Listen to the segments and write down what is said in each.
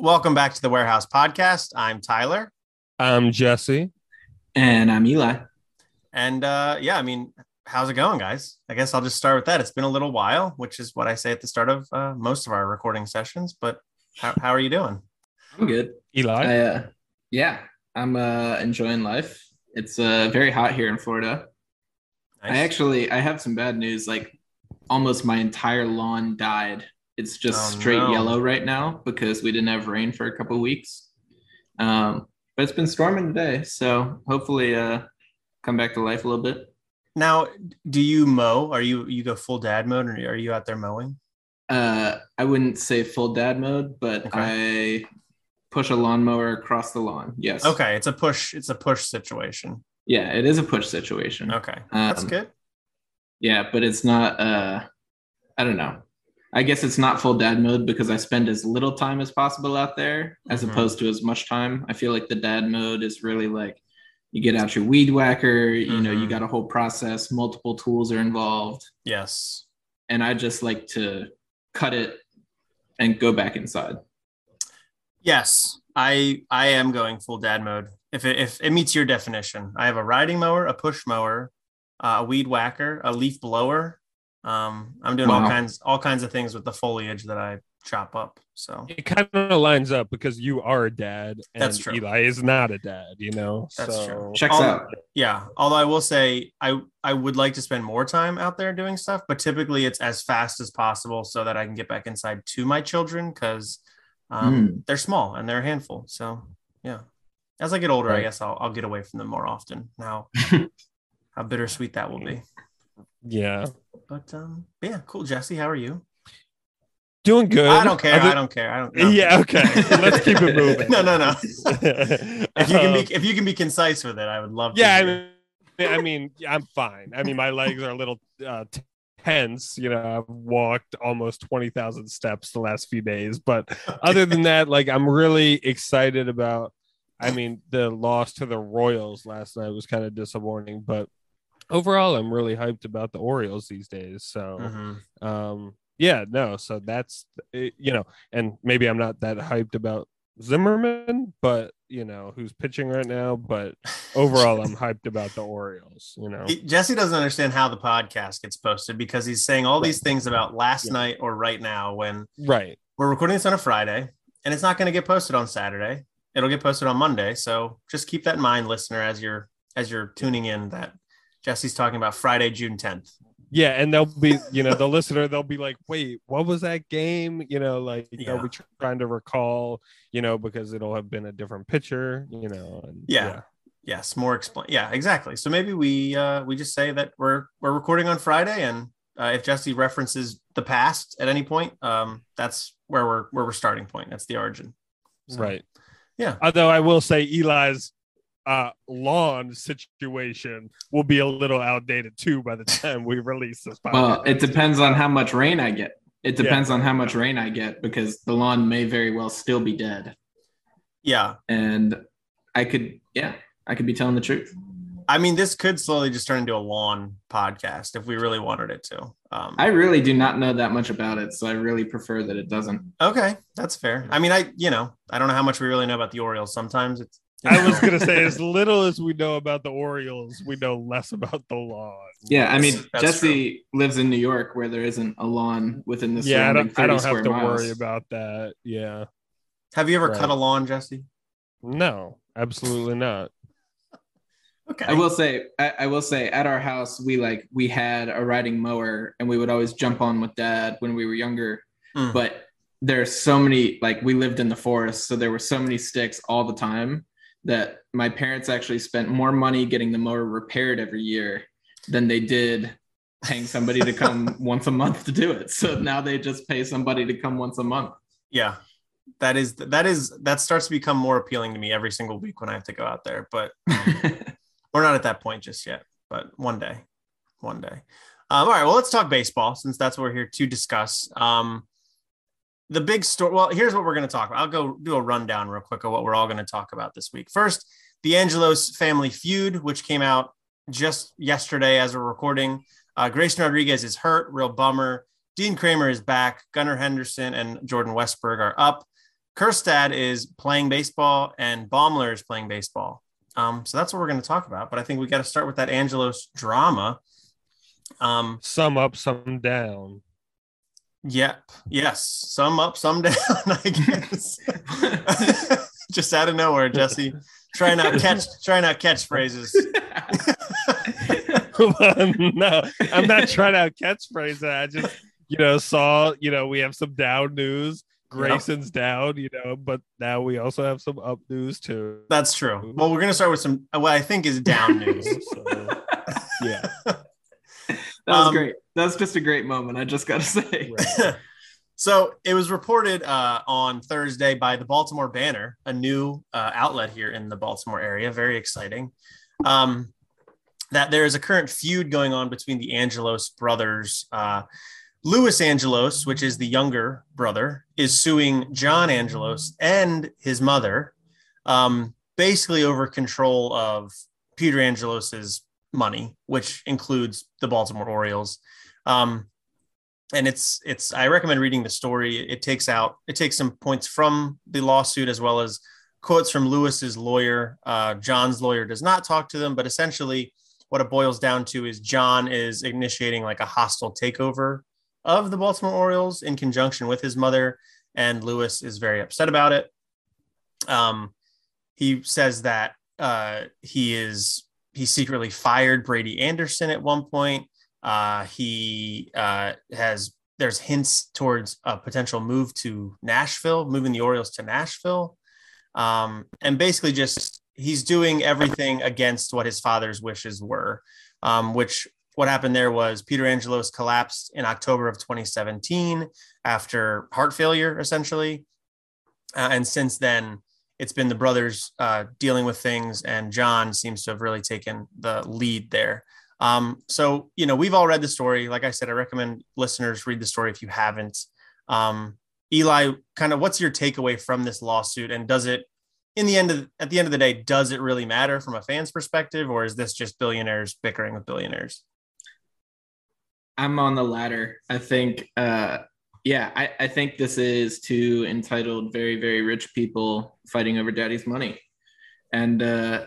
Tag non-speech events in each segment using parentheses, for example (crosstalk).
Welcome back to the Warehouse Podcast. I'm Tyler. I'm Jesse. And I'm Eli. And uh, yeah, I mean, how's it going, guys? I guess I'll just start with that. It's been a little while, which is what I say at the start of uh, most of our recording sessions. But how, how are you doing? I'm good. Eli? I, uh, yeah, I'm uh, enjoying life. It's uh, very hot here in Florida. Nice. I actually I have some bad news. Like almost my entire lawn died. It's just Oh, straight no. yellow right now because we didn't have rain for a couple of weeks. Um, but it's been storming today, so hopefully uh come back to life a little bit. Now, do you mow? Are you you go full dad mode, or are you out there mowing? Uh I wouldn't say full dad mode, but I push a lawnmower across the lawn. Yes. Okay, it's a push. It's a push situation. Yeah, it is a push situation. Okay, that's Um, good. Yeah, but it's not uh I don't know. I guess it's not full dad mode because I spend as little time as possible out there as Mhm. opposed to as much time. I feel like the dad mode is really like you get out your weed whacker, you know, you Mhm. got a whole process, multiple tools are involved, Yes. and I just like to cut it and go back inside. Yes, I I am going full dad mode. If it, if it meets your definition, I have a riding mower, a push mower, uh, a weed whacker, a leaf blower. Um, I'm doing all kinds all kinds of things with the foliage that I chop up. So It kind of lines up because you are a dad and That's true. Eli is not a dad, you know? That's so, true. Checks All- out. yeah. Although I will say I I would like to spend more time out there doing stuff, but typically it's as fast as possible so that I can get back inside to my children because um, they're small and they're a handful. So yeah. As I get older, I guess I'll I'll get away from them more often. Now, (laughs) how bittersweet that will be. Yeah. But um, yeah, cool. Jesse, how are you? Doing good. I don't care. Other- I don't care. I don't. no. Yeah, okay. Let's keep it (laughs) moving. no, no, no. (laughs) If you can Um, be if you can be concise with it, I would love. to yeah, I mean, I mean, I'm fine. I mean, my legs are a little uh, tense. You know, I've walked almost twenty thousand steps the last few days, but other than that, like, I'm really excited about. I mean, the loss to the Royals last night was kind of disappointing, but overall, I'm really hyped about the Orioles these days. So, Mhm. um, yeah, no, so that's eh, you know, and maybe I'm not that hyped about Zimmermann, but you know, who's pitching right now, but overall I'm (laughs) hyped about the Orioles, you know. Jesse doesn't understand how the podcast gets posted because he's saying all these things about last Yeah. night or right now when Right. we're recording this on a Friday and it's not going to get posted on Saturday. It'll get posted on Monday. So just keep that in mind, listener, as you're as you're tuning in that Jesse's talking about Friday, June 10th. Yeah, and they'll be, you know, the listener, they'll be like, "Wait, what was that game?" You know, like Yeah. they'll be trying to recall, you know, because it'll have been a different pitcher, you know. And, Yeah. Yes, more explain. Yeah, exactly. So maybe we uh we just say that we're we're recording on Friday and uh, if Jesse references the past at any point, um, that's where we're where we're starting point. That's the origin. So, right. Yeah. Although I will say Eli's uh lawn situation will be a little outdated too by the (laughs) time we release this podcast. Well, it depends on how much rain I get. It depends on how much rain I get because the lawn may very well still be dead. Yeah. And I could, yeah, I could be telling the truth. I mean, this could slowly just turn into a lawn podcast if we really wanted it to. Um, I really do not know that much about it, so I really prefer that it doesn't. okay, that's fair. I mean, I you know I don't know how much we really know about the Orioles. Sometimes it's. I (laughs) was gonna say, as little as we know about the Orioles, we know less about the lawn. Yeah, I mean, That's Jesse lives in New York where there isn't a lawn within the yeah, I surrounding don't, I don't have to miles. worry about that. Yeah, Have you ever Right. cut a lawn, Jesse? no, absolutely not. (laughs) Okay. I will say, I, I will say, at our house, we like we had a riding mower, and we would always jump on with dad when we were younger. Mm. But there's so many, like we lived in the forest, so there were so many sticks all the time that my parents actually spent more money getting the mower repaired every year than they did paying somebody to come (laughs) once a month to do it. So now they just pay somebody to come once a month. Yeah, that is that is that starts to become more appealing to me every single week when I have to go out there. But (laughs) we're not at that point just yet. But one day, one day. Um, all right. Well, let's talk baseball since that's what we're here to discuss. Um, the big story. Well, here's what we're going to talk about. I'll go do a rundown real quick of what we're all going to talk about this week. First, the Angelos family feud, which came out just yesterday as we're recording. Uh, Grayson Rodriguez is hurt, real bummer. Dean Kremer is back. Gunnar Henderson and Jordan Westburg are up. Kjerstad is playing baseball and Baumler is playing baseball. Um, so that's what we're going to talk about. But I think we got to start with that Angelos drama. Um, some up, some down. Yep. Yes. Some up, some (laughs) down. I guess. (laughs) Just out of nowhere, Jesse. Try not catch. Try not catch phrases. (laughs) no, I'm not trying to catchphrase. I just, you know, saw. You know, we have some down news. Grayson's yep. down, you know, but now we also have some up news too. That's true. Well, we're gonna start with some what I think is down news. so, yeah. That was um, great. That's just a great moment. I just got to (laughs) say. Right. (laughs) so it was reported uh, on Thursday by the Baltimore Banner, a new uh, outlet here in the Baltimore area. Very exciting. Um, that there is a current feud going on between the Angelos brothers. Uh, Louis Angelos, which is the younger brother, is suing John Angelos and his mother, um, basically over control of Peter Angelos's money, which includes the Baltimore Orioles. Um, and it's it's I recommend reading the story. It takes out it takes some points from the lawsuit as well as quotes from Louis's lawyer. Uh, John's lawyer does not talk to them, but essentially what it boils down to is John is initiating like a hostile takeover of the Baltimore Orioles in conjunction with his mother, and Louis is very upset about it. Um, he says that uh, he is he secretly fired Brady Anderson at one point. Uh, he uh, has there's hints towards a potential move to Nashville, moving the Orioles to Nashville, um, and basically just he's doing everything against what his father's wishes were. Um, which what happened there was Peter Angelos collapsed in October of 2017 after heart failure, essentially, uh, and since then it's been the brothers uh, dealing with things, and John seems to have really taken the lead there. Um, so, you know, we've all read the story. Like I said, I recommend listeners read the story if you haven't. Um, Eli, kind of, what's your takeaway from this lawsuit, and does it, in the end of at the end of the day, does it really matter from a fan's perspective, or is this just billionaires bickering with billionaires? I'm on the latter. I think uh, yeah, I, I think this is two entitled, very, very rich people fighting over daddy's money. And uh,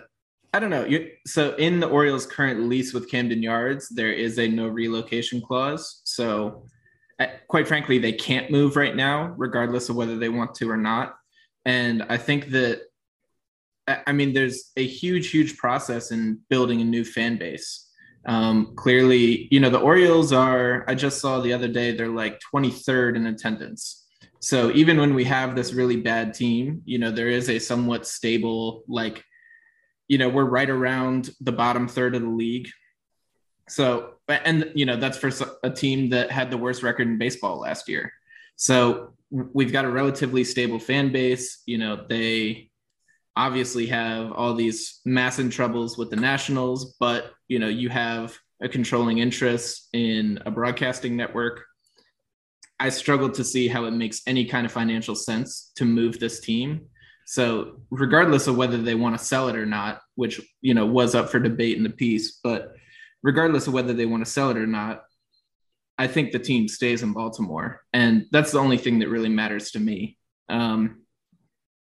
I don't know. You, so in the Orioles' current lease with Camden Yards, there is a no relocation clause. So quite frankly, they can't move right now, regardless of whether they want to or not. And I think that, I mean, there's a huge, huge process in building a new fan base. Um, clearly, you know, the Orioles are, I just saw the other day, they're like 23rd in attendance. So even when we have this really bad team, you know, there is a somewhat stable, like, you know, we're right around the bottom third of the league. So, and, you know, that's for a team that had the worst record in baseball last year. So we've got a relatively stable fan base. You know, they, obviously have all these massive troubles with the Nationals, but you know you have a controlling interest in a broadcasting network. I struggle to see how it makes any kind of financial sense to move this team. So regardless of whether they want to sell it or not, which you know was up for debate in the piece, but regardless of whether they want to sell it or not, I think the team stays in Baltimore, and that's the only thing that really matters to me. Um,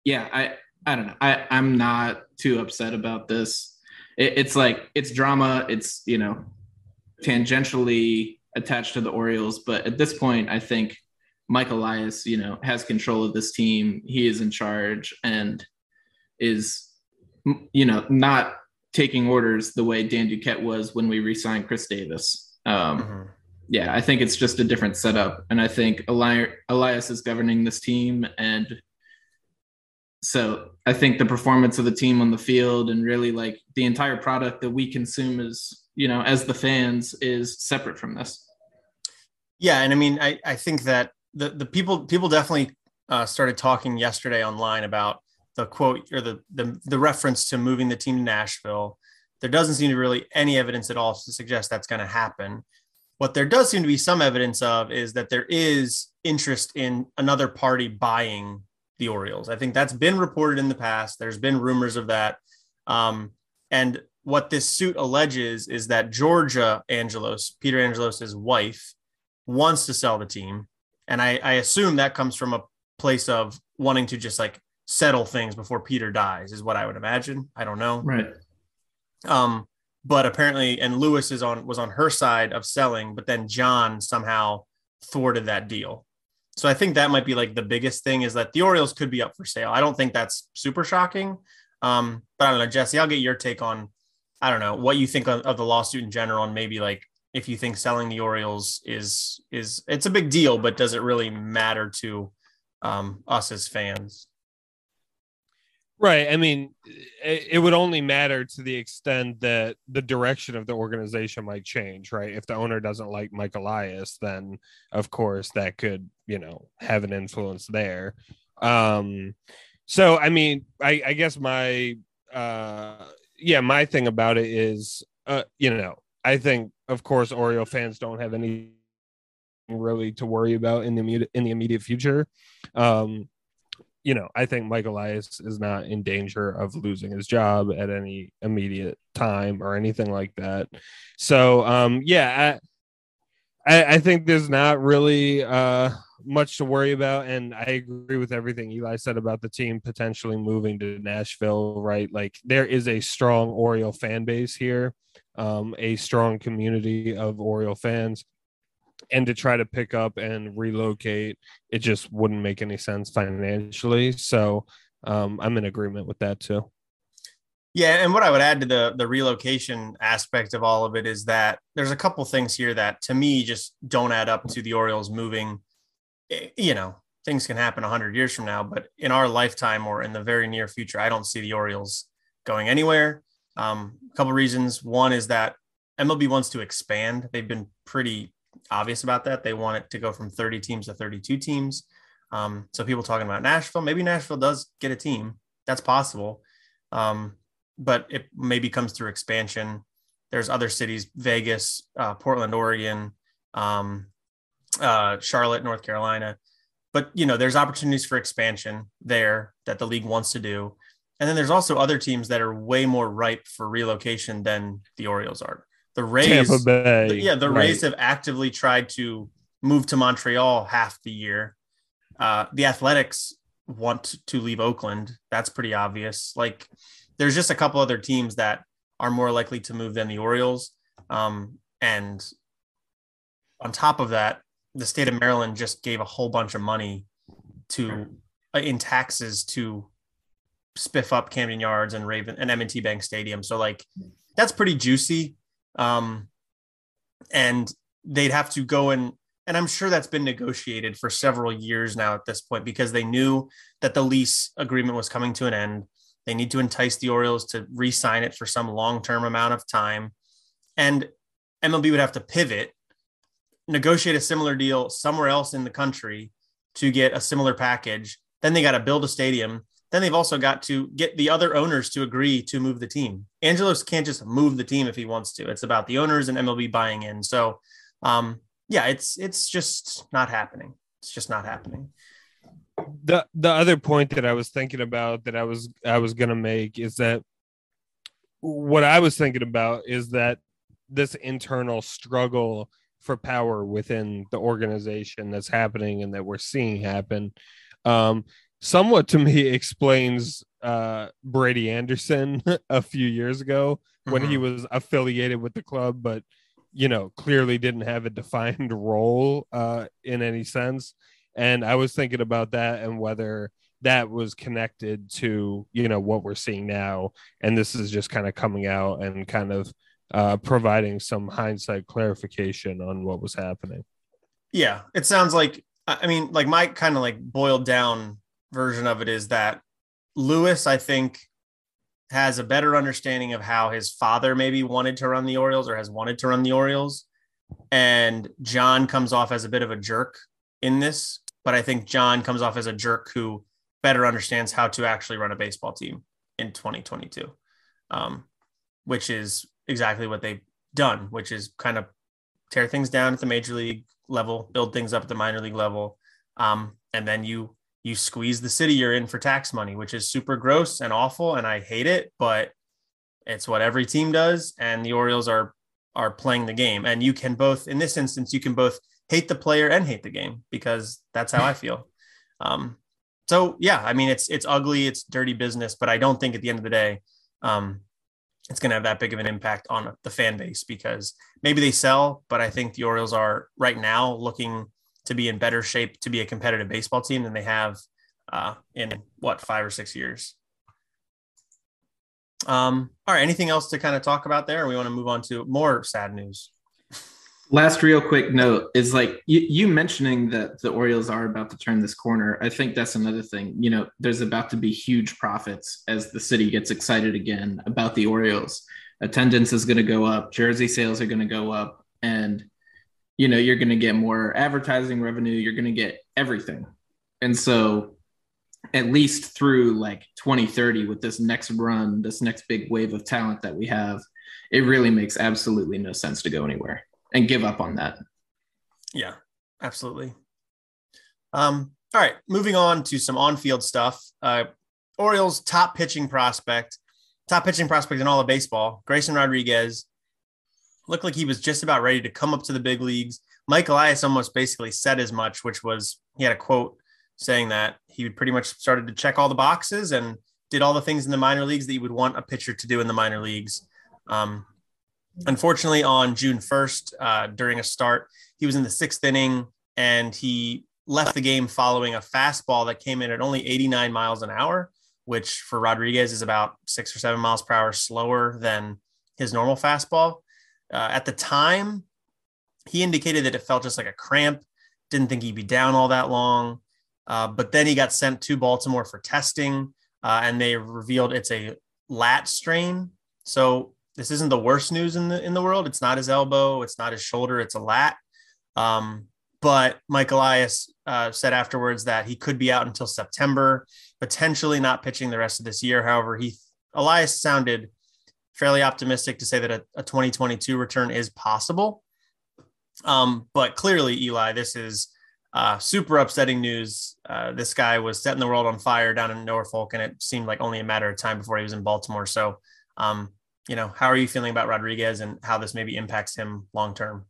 yeah, I I don't know. I, I'm not too upset about this. It, it's like it's drama. It's you know tangentially attached to the Orioles, but at this point, I think Mike Elias, you know, has control of this team. He is in charge and is you know not taking orders the way Dan Duquette was when we re-signed Chris Davis. Um, mm-hmm. Yeah, I think it's just a different setup, and I think Elias is governing this team and so I think the performance of the team on the field and really like the entire product that we consume as you know as the fans is separate from this. Yeah, and I mean I I think that the the people people definitely uh, started talking yesterday online about the quote or the, the the reference to moving the team to Nashville. There doesn't seem to be really any evidence at all to suggest that's going to happen. What there does seem to be some evidence of is that there is interest in another party buying the Orioles. I think that's been reported in the past. There's been rumors of that. Um, and what this suit alleges is that Georgia Angelos, Peter Angelos's wife, wants to sell the team. And I, I assume that comes from a place of wanting to just like settle things before Peter dies, is what I would imagine. I don't know. Right. Um, but apparently, and Louis is on was on her side of selling, but then John somehow thwarted that deal. So I think that might be like the biggest thing is that the Orioles could be up for sale. I don't think that's super shocking. Um, but I don't know, Jesse, I'll get your take on, I don't know, what you think of, of the lawsuit in general, and maybe like if you think selling the Orioles is is it's a big deal, but does it really matter to um, us as fans? Right. I mean, it, would only matter to the extent that the direction of the organization might change, right? If the owner doesn't like Mike Elias, then of course that could, you know, have an influence there. Um, so, I mean, I, I guess my, uh, yeah, my thing about it is, uh, you know, I think, of course, Oriole fans don't have any really to worry about in the immediate in the immediate future. Um, you know, I think Mike Elias is not in danger of losing his job at any immediate time or anything like that. So, um, yeah, I, I think there's not really uh, much to worry about, and I agree with everything Eli said about the team potentially moving to Nashville. Right, like there is a strong Oriole fan base here, um, a strong community of Oriole fans. And to try to pick up and relocate it just wouldn't make any sense financially. So um, i'm in agreement with that too. Yeah and what i would add to the the relocation aspect of all of it is that there's a couple things here that to me just don't add up to the orioles moving. Eh, you know things can happen 100 years from now but in our lifetime or in the very near future i don't see the orioles going anywhere um, a couple reasons one is that mlb wants to expand they've been pretty obvious about that. They want it to go from 30 teams to 32 teams. Um, so people talking about Nashville, maybe Nashville does get a team. That's possible. Um, but it maybe comes through expansion. There's other cities, Vegas, uh, Portland, Oregon, um, uh, Charlotte, North Carolina. But you know, there's opportunities for expansion there that the league wants to do. And then there's also other teams that are way more ripe for relocation than the Orioles are. The Rays, Tampa Bay, yeah, the right. Rays have actively tried to move to Montreal half the year. Uh, the Athletics want to leave Oakland. That's pretty obvious. Like, there's just a couple other teams that are more likely to move than the Orioles. Um, and on top of that, the state of Maryland just gave a whole bunch of money to uh, in taxes to spiff up Camden Yards and Raven and M&T Bank Stadium. So like that's pretty juicy. Um, and they'd have to go and and I'm sure that's been negotiated for several years now at this point because they knew that the lease agreement was coming to an end. They need to entice the Orioles to re-sign it for some long-term amount of time. And MLB would have to pivot, negotiate a similar deal somewhere else in the country to get a similar package. Then they got to build a stadium then they've also got to get the other owners to agree to move the team. Angelos can't just move the team if he wants to. It's about the owners and MLB buying in. So, um, yeah, it's it's just not happening. It's just not happening. The the other point that I was thinking about that I was I was gonna make is that what I was thinking about is that this internal struggle for power within the organization that's happening and that we're seeing happen um, somewhat to me (laughs) explains uh, Brady Anderson (laughs) a few years ago when mm-hmm. he was affiliated with the club, but you know clearly didn't have a defined (laughs) role uh, in any sense. And I was thinking about that and whether that was connected to you know what we're seeing now, and this is just kind of coming out and kind of uh, providing some hindsight clarification on what was happening. Yeah, it sounds like I mean, like Mike kind of like boiled down version of it is that Louis, I think, has a better understanding of how his father maybe wanted to run the Orioles or has wanted to run the Orioles. And John comes off as a bit of a jerk in this, but I think John comes off as a jerk who better understands how to actually run a baseball team in 2022, um, which is exactly what they've done, which is kind of tear things down at the major league level, build things up at the minor league level. Um, and then you you squeeze the city you're in for tax money, which is super gross and awful. And I hate it, but it's what every team does. And the Orioles are are playing the game. And you can both, in this instance, you can both hate the player and hate the game because that's how I (laughs) feel. Um, so yeah, I mean it's it's ugly, it's dirty business, but I don't think at the end of the day, um, it's going to have that big of an impact on the fan base because maybe they sell, but I think the Orioles are right now looking to be in better shape to be a competitive baseball team than they have uh, in what five or six years. Um, all right, anything else to kind of talk about there? we want to move on to more sad news. Last real quick note is like you, you mentioning that the Orioles are about to turn this corner. I think that's another thing. You know, there's about to be huge profits as the city gets excited again about the Orioles. Attendance is going to go up, jersey sales are going to go up, and you know, you're going to get more advertising revenue, you're going to get everything. And so at least through like 2030 with this next run, this next big wave of talent that we have, it really makes absolutely no sense to go anywhere and give up on that. Yeah, absolutely. Um, all right, moving on to some on-field stuff. Uh, Orioles top pitching prospect, top pitching prospect in all of baseball, Grayson Rodriguez, looked like he was just about ready to come up to the big leagues. Mike Elias almost basically said as much, which was he had a quote saying that he pretty much started to check all the boxes and did all the things in the minor leagues that you would want a pitcher to do in the minor leagues. Um, unfortunately, on June 1st, uh, during a start, he was in the sixth inning and he left the game following a fastball that came in at only 89 miles an hour, which for Rodriguez is about six or seven miles per hour slower than his normal fastball. Uh, at the time, he indicated that it felt just like a cramp, didn't think he'd be down all that long. Uh, but then he got sent to Baltimore for testing, uh, and they revealed it's a lat strain. So this isn't the worst news in the in the world. It's not his elbow, it's not his shoulder, it's a lat. Um, but Mike Elias uh, said afterwards that he could be out until September, potentially not pitching the rest of this year. However, he Elias sounded fairly optimistic to say that a, a 2022 return is possible. Um, but clearly, Eli, this is uh, super upsetting news. Uh, this guy was setting the world on fire down in Norfolk, and it seemed like only a matter of time before he was in Baltimore. So, um, you know, how are you feeling about Rodriguez and how this maybe impacts him long term?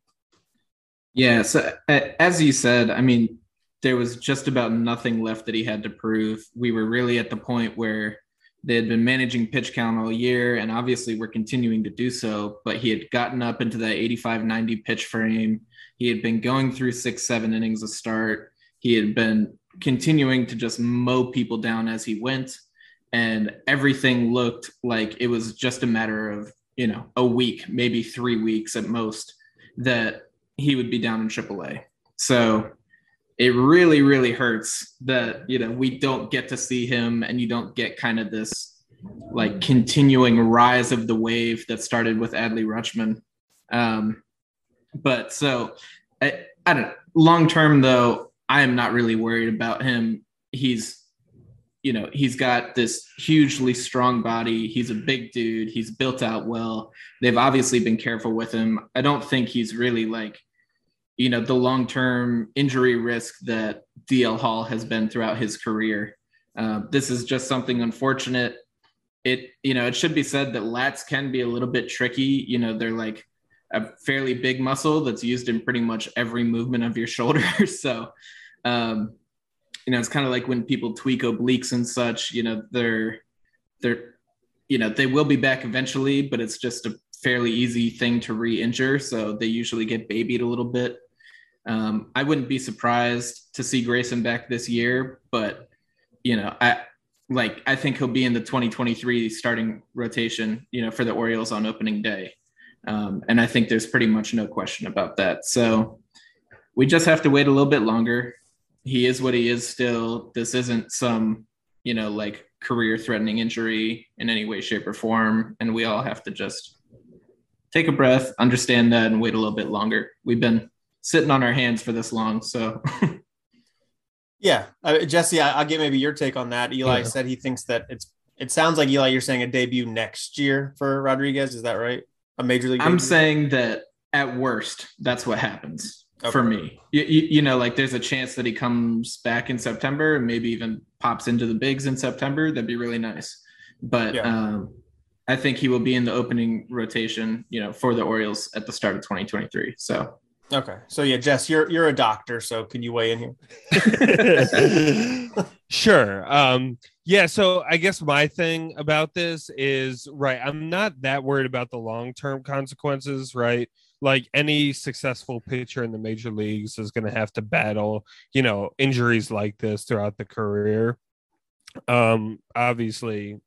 Yeah. So, as you said, I mean, there was just about nothing left that he had to prove. We were really at the point where they had been managing pitch count all year, and obviously we're continuing to do so. But he had gotten up into that 85 90 pitch frame. He had been going through six, seven innings of start. He had been continuing to just mow people down as he went. And everything looked like it was just a matter of, you know, a week, maybe three weeks at most, that he would be down in AAA. So it really really hurts that you know we don't get to see him and you don't get kind of this like continuing rise of the wave that started with Adley Rutschman. Um, but so I, I don't know. long term though, I am not really worried about him. He's you know, he's got this hugely strong body. He's a big dude. He's built out well. They've obviously been careful with him. I don't think he's really like you know the long term injury risk that DL Hall has been throughout his career. Uh, this is just something unfortunate. It you know it should be said that lats can be a little bit tricky. You know they're like a fairly big muscle that's used in pretty much every movement of your shoulder. (laughs) so um, you know it's kind of like when people tweak obliques and such. You know they're they're you know they will be back eventually, but it's just a fairly easy thing to re-injure. So they usually get babied a little bit. Um, I wouldn't be surprised to see Grayson back this year, but you know, I like I think he'll be in the 2023 starting rotation, you know, for the Orioles on opening day. Um, and I think there's pretty much no question about that. So we just have to wait a little bit longer. He is what he is still. This isn't some, you know, like career threatening injury in any way, shape, or form. And we all have to just take a breath, understand that, and wait a little bit longer. We've been sitting on our hands for this long. So, (laughs) yeah, uh, Jesse, I, will get maybe your take on that. Eli yeah. said he thinks that it's. It sounds like Eli, you're saying a debut next year for Rodriguez. Is that right? A major league. I'm saying that at worst, that's what happens okay. for me. You, you, you, know, like there's a chance that he comes back in September and maybe even pops into the bigs in September. That'd be really nice. But yeah. um, I think he will be in the opening rotation, you know, for the Orioles at the start of 2023. So Okay, so yeah, Jess, you're you're a doctor, so can you weigh in here? (laughs) sure. Um, yeah, so I guess my thing about this is right. I'm not that worried about the long term consequences, right? Like any successful pitcher in the major leagues is going to have to battle, you know, injuries like this throughout the career. Um, obviously,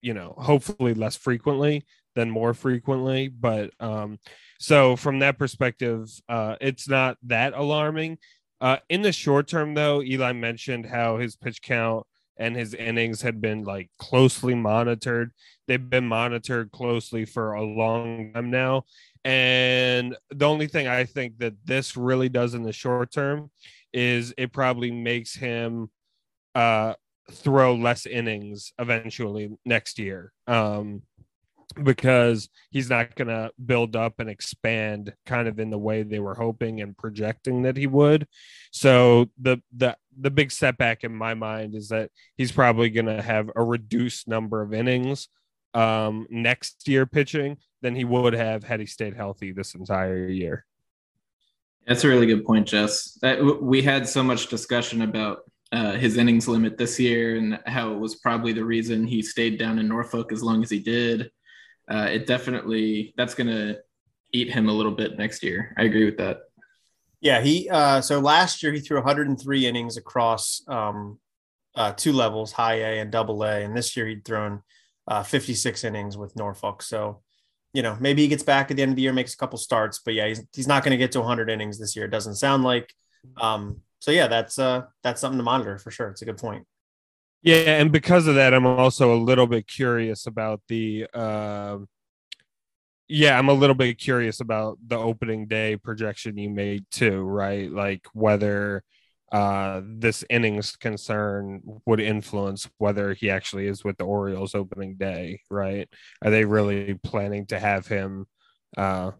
you know, hopefully less frequently than more frequently, but um, so from that perspective, uh, it's not that alarming. Uh, in the short term, though, Eli mentioned how his pitch count and his innings had been like closely monitored. They've been monitored closely for a long time now. And the only thing I think that this really does in the short term is it probably makes him uh, throw less innings eventually next year. Um, because he's not going to build up and expand kind of in the way they were hoping and projecting that he would. So the the the big setback in my mind is that he's probably going to have a reduced number of innings um, next year pitching than he would have had he stayed healthy this entire year. That's a really good point, Jess. That, we had so much discussion about uh, his innings limit this year and how it was probably the reason he stayed down in Norfolk as long as he did uh, it definitely that's going to eat him a little bit next year. I agree with that. Yeah, he uh, so last year he threw 103 innings across um, uh, two levels, high A and double A, and this year he'd thrown uh, 56 innings with Norfolk. So, you know, maybe he gets back at the end of the year, makes a couple starts, but yeah, he's, he's not going to get to 100 innings this year. It doesn't sound like. Um, so yeah, that's uh, that's something to monitor for sure. It's a good point. Yeah, and because of that, I'm also a little bit curious about the. Uh, yeah, I'm a little bit curious about the opening day projection you made too, right? Like whether uh, this innings concern would influence whether he actually is with the Orioles opening day, right? Are they really planning to have him uh,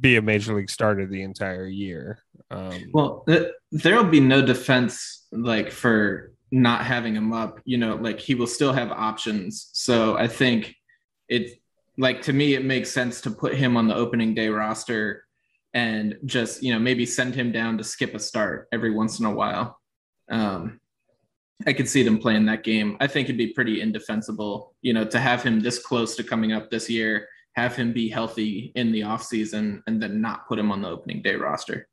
be a major league starter the entire year? Um, well, th- there'll be no defense like for not having him up, you know, like he will still have options. So I think it like to me it makes sense to put him on the opening day roster and just, you know, maybe send him down to skip a start every once in a while. Um I could see them playing that game. I think it'd be pretty indefensible, you know, to have him this close to coming up this year, have him be healthy in the offseason, and then not put him on the opening day roster.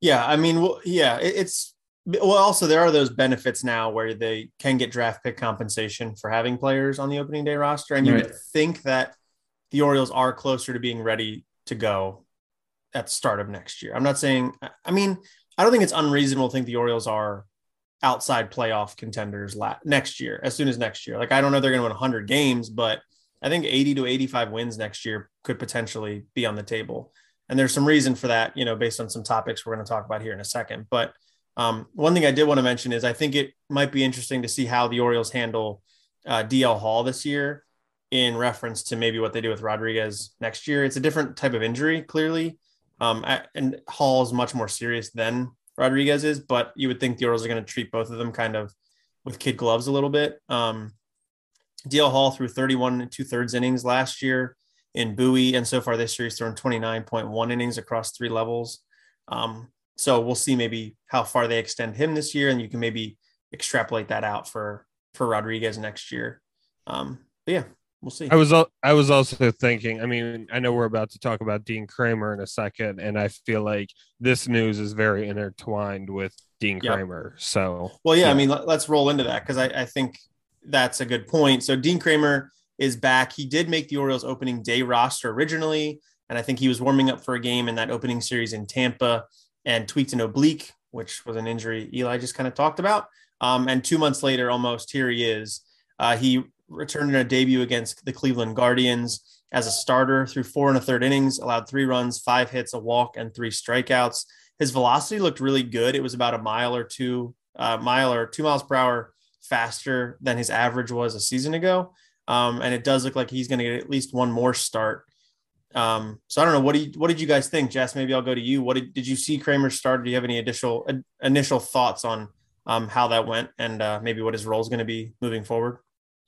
Yeah, I mean, well, yeah, it's well, also there are those benefits now where they can get draft pick compensation for having players on the opening day roster, and you right. would think that the Orioles are closer to being ready to go at the start of next year. I'm not saying. I mean, I don't think it's unreasonable to think the Orioles are outside playoff contenders la- next year, as soon as next year. Like I don't know they're going to win 100 games, but I think 80 to 85 wins next year could potentially be on the table. And there's some reason for that, you know, based on some topics we're going to talk about here in a second. But um, one thing I did want to mention is I think it might be interesting to see how the Orioles handle uh, DL Hall this year in reference to maybe what they do with Rodriguez next year. It's a different type of injury, clearly. Um, and Hall is much more serious than Rodriguez is, but you would think the Orioles are going to treat both of them kind of with kid gloves a little bit. Um, DL Hall threw 31 and two thirds innings last year in Bowie, and so far this year he's thrown 29.1 innings across three levels. Um, so we'll see maybe how far they extend him this year, and you can maybe extrapolate that out for for Rodriguez next year. Um, but yeah, we'll see. I was I was also thinking. I mean, I know we're about to talk about Dean Kremer in a second, and I feel like this news is very intertwined with Dean yep. Kremer. So well, yeah, yeah. I mean, let, us roll into that because I, I think that's a good point. So Dean Kremer is back. He did make the Orioles opening day roster originally, and I think he was warming up for a game in that opening series in Tampa and tweaked an oblique, which was an injury Eli just kind of talked about. Um, and two months later, almost here he is. Uh, he returned in a debut against the Cleveland Guardians as a starter through four and a third innings, allowed three runs, five hits, a walk, and three strikeouts. His velocity looked really good. It was about a mile or two, uh, mile or two miles per hour faster than his average was a season ago. Um, and it does look like he's going to get at least one more start um, so I don't know. What do you, what did you guys think, Jess? Maybe I'll go to you. What did, did you see Kremer start? Do you have any additional uh, initial thoughts on um, how that went and uh, maybe what his role is going to be moving forward?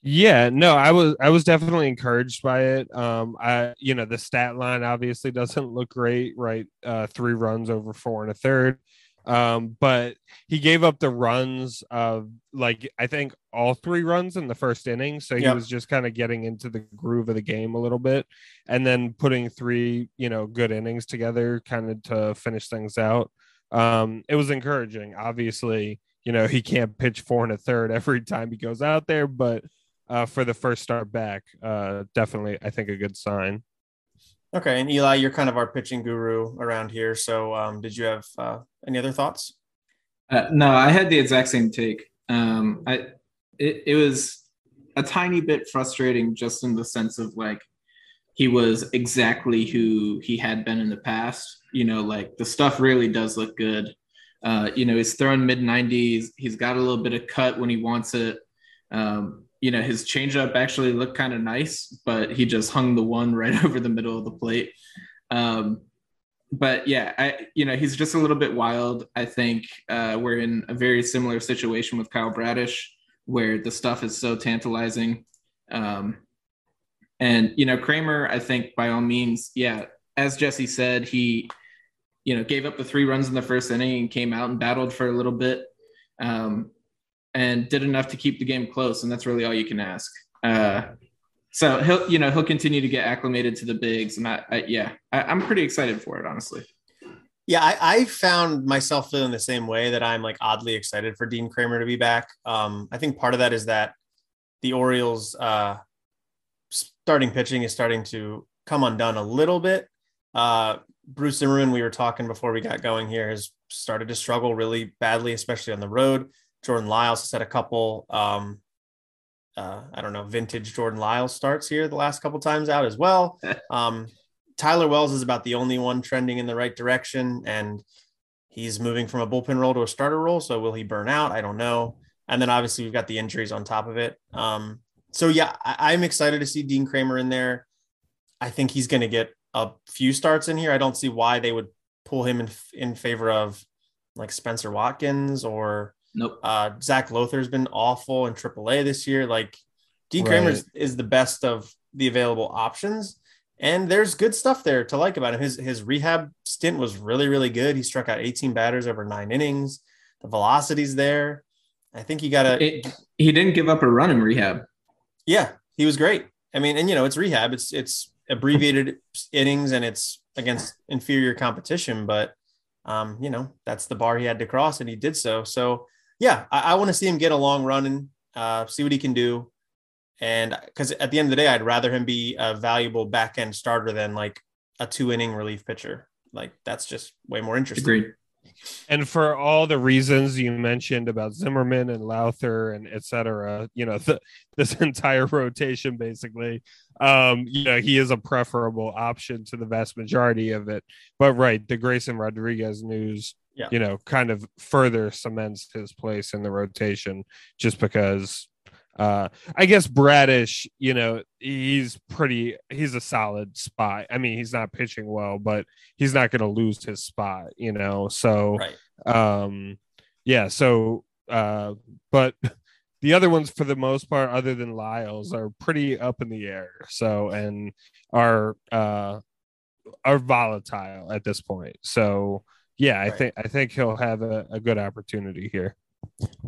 Yeah, no, I was I was definitely encouraged by it. Um, I you know the stat line obviously doesn't look great, right? Uh, three runs over four and a third. Um, but he gave up the runs of like I think all three runs in the first inning, so he yep. was just kind of getting into the groove of the game a little bit, and then putting three you know good innings together, kind of to finish things out. Um, it was encouraging. Obviously, you know he can't pitch four and a third every time he goes out there, but uh, for the first start back. Uh, definitely, I think a good sign. Okay, and Eli, you're kind of our pitching guru around here. So, um, did you have uh, any other thoughts? Uh, no, I had the exact same take. Um, I it, it was a tiny bit frustrating, just in the sense of like he was exactly who he had been in the past. You know, like the stuff really does look good. Uh, you know, he's throwing mid 90s. He's got a little bit of cut when he wants it. Um, you know, his changeup actually looked kind of nice, but he just hung the one (laughs) right over the middle of the plate. Um, but yeah, I you know he's just a little bit wild. I think uh, we're in a very similar situation with Kyle Bradish, where the stuff is so tantalizing. Um, and you know Kremer, I think by all means, yeah, as Jesse said, he you know gave up the three runs in the first inning and came out and battled for a little bit. Um, and did enough to keep the game close, and that's really all you can ask. Uh, so he'll, you know, he'll continue to get acclimated to the bigs, and I, I yeah, I, am pretty excited for it, honestly. Yeah, I, I, found myself feeling the same way that I'm like oddly excited for Dean Kremer to be back. Um, I think part of that is that the Orioles uh, starting pitching is starting to come undone a little bit. Uh, Bruce Zimmermann, we were talking before we got going here, has started to struggle really badly, especially on the road. Jordan Lyles has had a couple, um, uh, I don't know, vintage Jordan Lyles starts here the last couple times out as well. (laughs) Um, Tyler Wells is about the only one trending in the right direction, and he's moving from a bullpen role to a starter role. So will he burn out? I don't know. And then obviously we've got the injuries on top of it. Um, so yeah, I, am excited to see Dean Kremer in there. I think he's going to get a few starts in here. I don't see why they would pull him in in favor of like Spencer Watkins or Nope. Uh, Zac Lowther's been awful in AAA this year. Like D. Right. Kremer is, is the best of the available options, and there's good stuff there to like about him. His his rehab stint was really really good. He struck out 18 batters over nine innings. The velocity's there. I think he got a. he didn't give up a run in rehab. Yeah, he was great. I mean, and you know, it's rehab. It's it's abbreviated (laughs) innings and it's against inferior competition, but um, you know, that's the bar he had to cross, and he did so. So yeah, I, I want to see him get a long run and uh, see what he can do. And because at the end of the day, I'd rather him be a valuable back end starter than like a two inning relief pitcher. Like that's just way more interesting. Agreed. And for all the reasons you mentioned about Zimmermann and Lowther and etc., you know, (laughs) the, this entire rotation basically, um, you know, he is a preferable option to the vast majority of it. But right, the Grayson Rodriguez news yeah. you know, kind of further cements his place in the rotation just because uh I guess Bradish, you know, he's pretty he's a solid spot. I mean, he's not pitching well, but he's not going to lose his spot, you know. So right. um yeah, so uh but (laughs) the other ones for the most part other than Lyles are pretty up in the air. So and are uh are volatile at this point. So yeah, I right. think I think he'll have a, a, good opportunity here.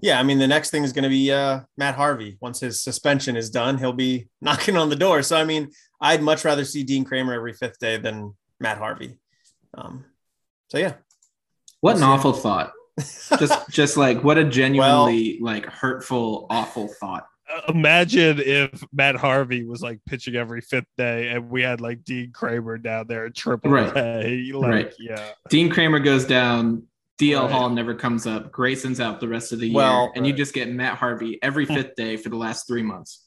Yeah, I mean the next thing is going to be uh, Matt Harvey. Once his suspension is done, he'll be (laughs) knocking on the door. So I mean, I'd much rather see Dean Kremer every fifth day than Matt Harvey. Um, so yeah. What we'll an awful thought. just (laughs) just like what a genuinely well, like hurtful, awful thought imagine if Matt Harvey was like pitching every fifth day and we had like Dean Kremer down there at triple right. A. Like, right. Yeah. Dean Kremer goes down. DL right. Hall never comes up. Grayson's out the rest of the year. Well, and right. you just get Matt Harvey every hmm. fifth day for the last three months.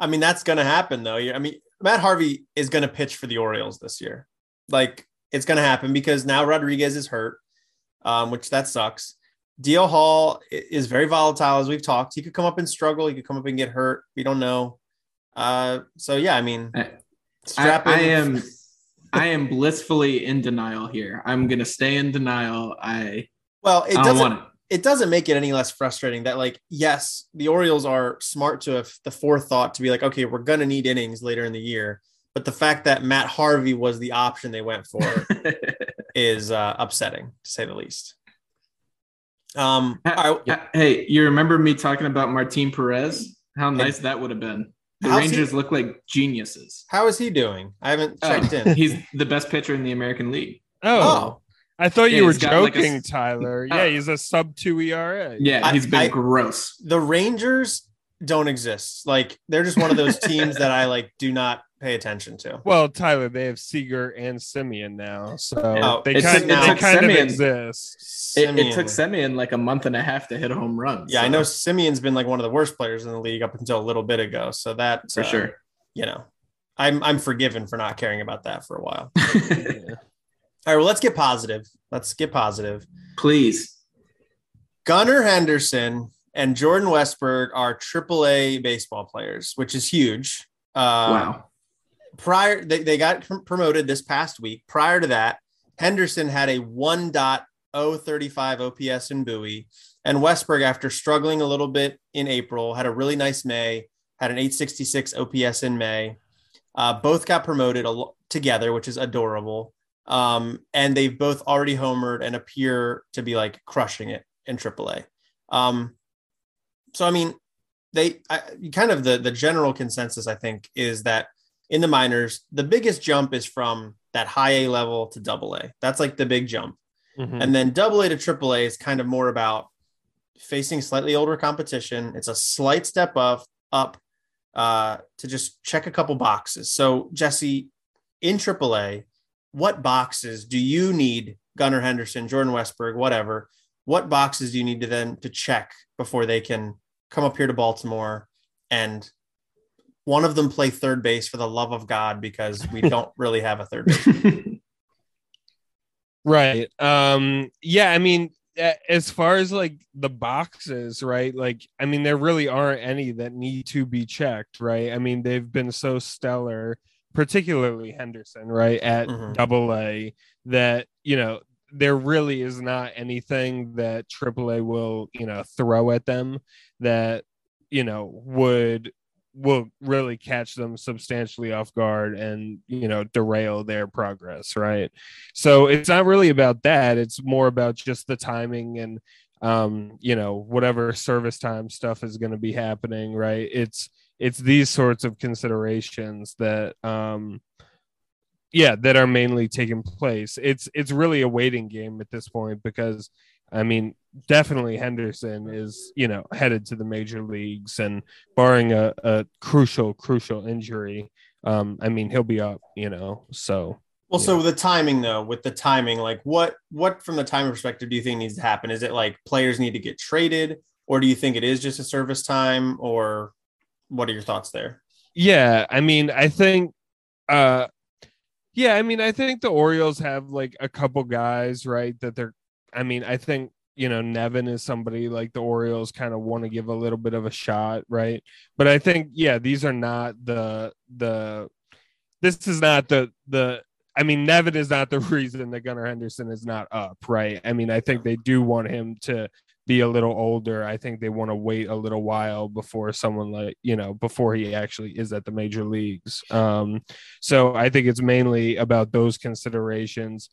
I mean, that's going to happen though. I mean, Matt Harvey is going to pitch for the Orioles this year. Like it's going to happen because now Rodriguez is hurt, um, which that sucks. DL Hall is very volatile, as we've talked. He could come up and struggle. He could come up and get hurt. We don't know. Uh, so yeah, I mean, I, I am, (laughs) I am blissfully in denial here. I'm gonna stay in denial. I well, it doesn't. it doesn't make it any less frustrating that like yes the orioles are smart to have the forethought to be like okay we're gonna need innings later in the year but the fact that matt harvey was the option they went for (laughs) is uh, upsetting to say the least um (laughs) all right, hey, you remember me talking about Martin Perez? How nice that would have been. The How's he- Rangers look like geniuses. how is he doing i haven't Oh, checked in he's the best pitcher in the American League. Oh, oh I thought Yeah, you were he's like a joking, Tyler. Oh. (laughs) Yeah, he's a sub two ERA. Yeah, he's been I- gross. the rangers don't exist like they're just one of those teams that i like do not pay attention to Well, Tyler, they have Seager and Semien now, so Oh, they it kind, took- they it took kind of Semien- exist. It, it took Semien like a month and a half to hit a home run. yeah i know semien's been like one of the worst players in the league up until a little bit ago so that for uh, sure. you know i'm i'm forgiven for not caring about that for a while Yeah. (laughs) all right well let's get positive let's get positive Please. gunnar henderson and jordan westburg are aaa baseball players which is huge uh wow. Prior they, they got promoted this past week. Prior to that henderson had a 1.035 ops in bowie and westburg after struggling a little bit in april had a really nice may had an 866 ops in may. Uh, both got promoted al- together which is adorable. Um, and they've both already homered and appear to be like crushing it in aaa um, so i mean they I, kind of the the general consensus i think is that in the minors, the biggest jump is from that high A level to double A. That's like the big jump. Mhm. And then double A to triple A is kind of more about facing slightly older competition. It's a slight step up up uh, to just check a couple boxes. So Jesse, in triple A, what boxes do you need Gunnar Henderson, Jordan Westburg, whatever? What boxes do you need to then to check before they can come up here to Baltimore and one of them play third base for the love of God because we (laughs) don't really have a third base. (laughs) Right. Um yeah, I mean as far as like the boxes, right? Like I mean there really aren't any that need to be checked, right? I mean they've been so stellar, particularly Henderson, right? At Mhm. double A that, you know, there really is not anything that AAA will, you know, throw at them that, you know, would will really catch them substantially off guard and you know derail their progress right? So it's not really about that. It's more about just the timing and um you know whatever service time stuff is going to be happening right? It's it's these sorts of considerations that um yeah that are mainly taking place. It's it's really a waiting game at this point because i mean definitely henderson is you know headed to the major leagues and barring a, a crucial crucial injury um i mean he'll be up you know so Well, so the timing though, with the timing, like what what from the timing perspective do you think needs to happen? Is it like players need to get traded, or do you think it is just a service time, or what are your thoughts there? Yeah, I mean, I think uh yeah, I mean, I think the Orioles have like a couple guys, right, that they're I mean, I think you know, Nevin is somebody like the Orioles kind of want to give a little bit of a shot, right? But I think yeah, these are not the the this is not the the I mean, Nevin is not the (laughs) reason that Gunnar Henderson is not up, right? I mean, I think they do want him to be a little older. I think they want to wait a little while before someone like, you know, before he actually is at the major leagues. Um, so I think it's mainly about those considerations.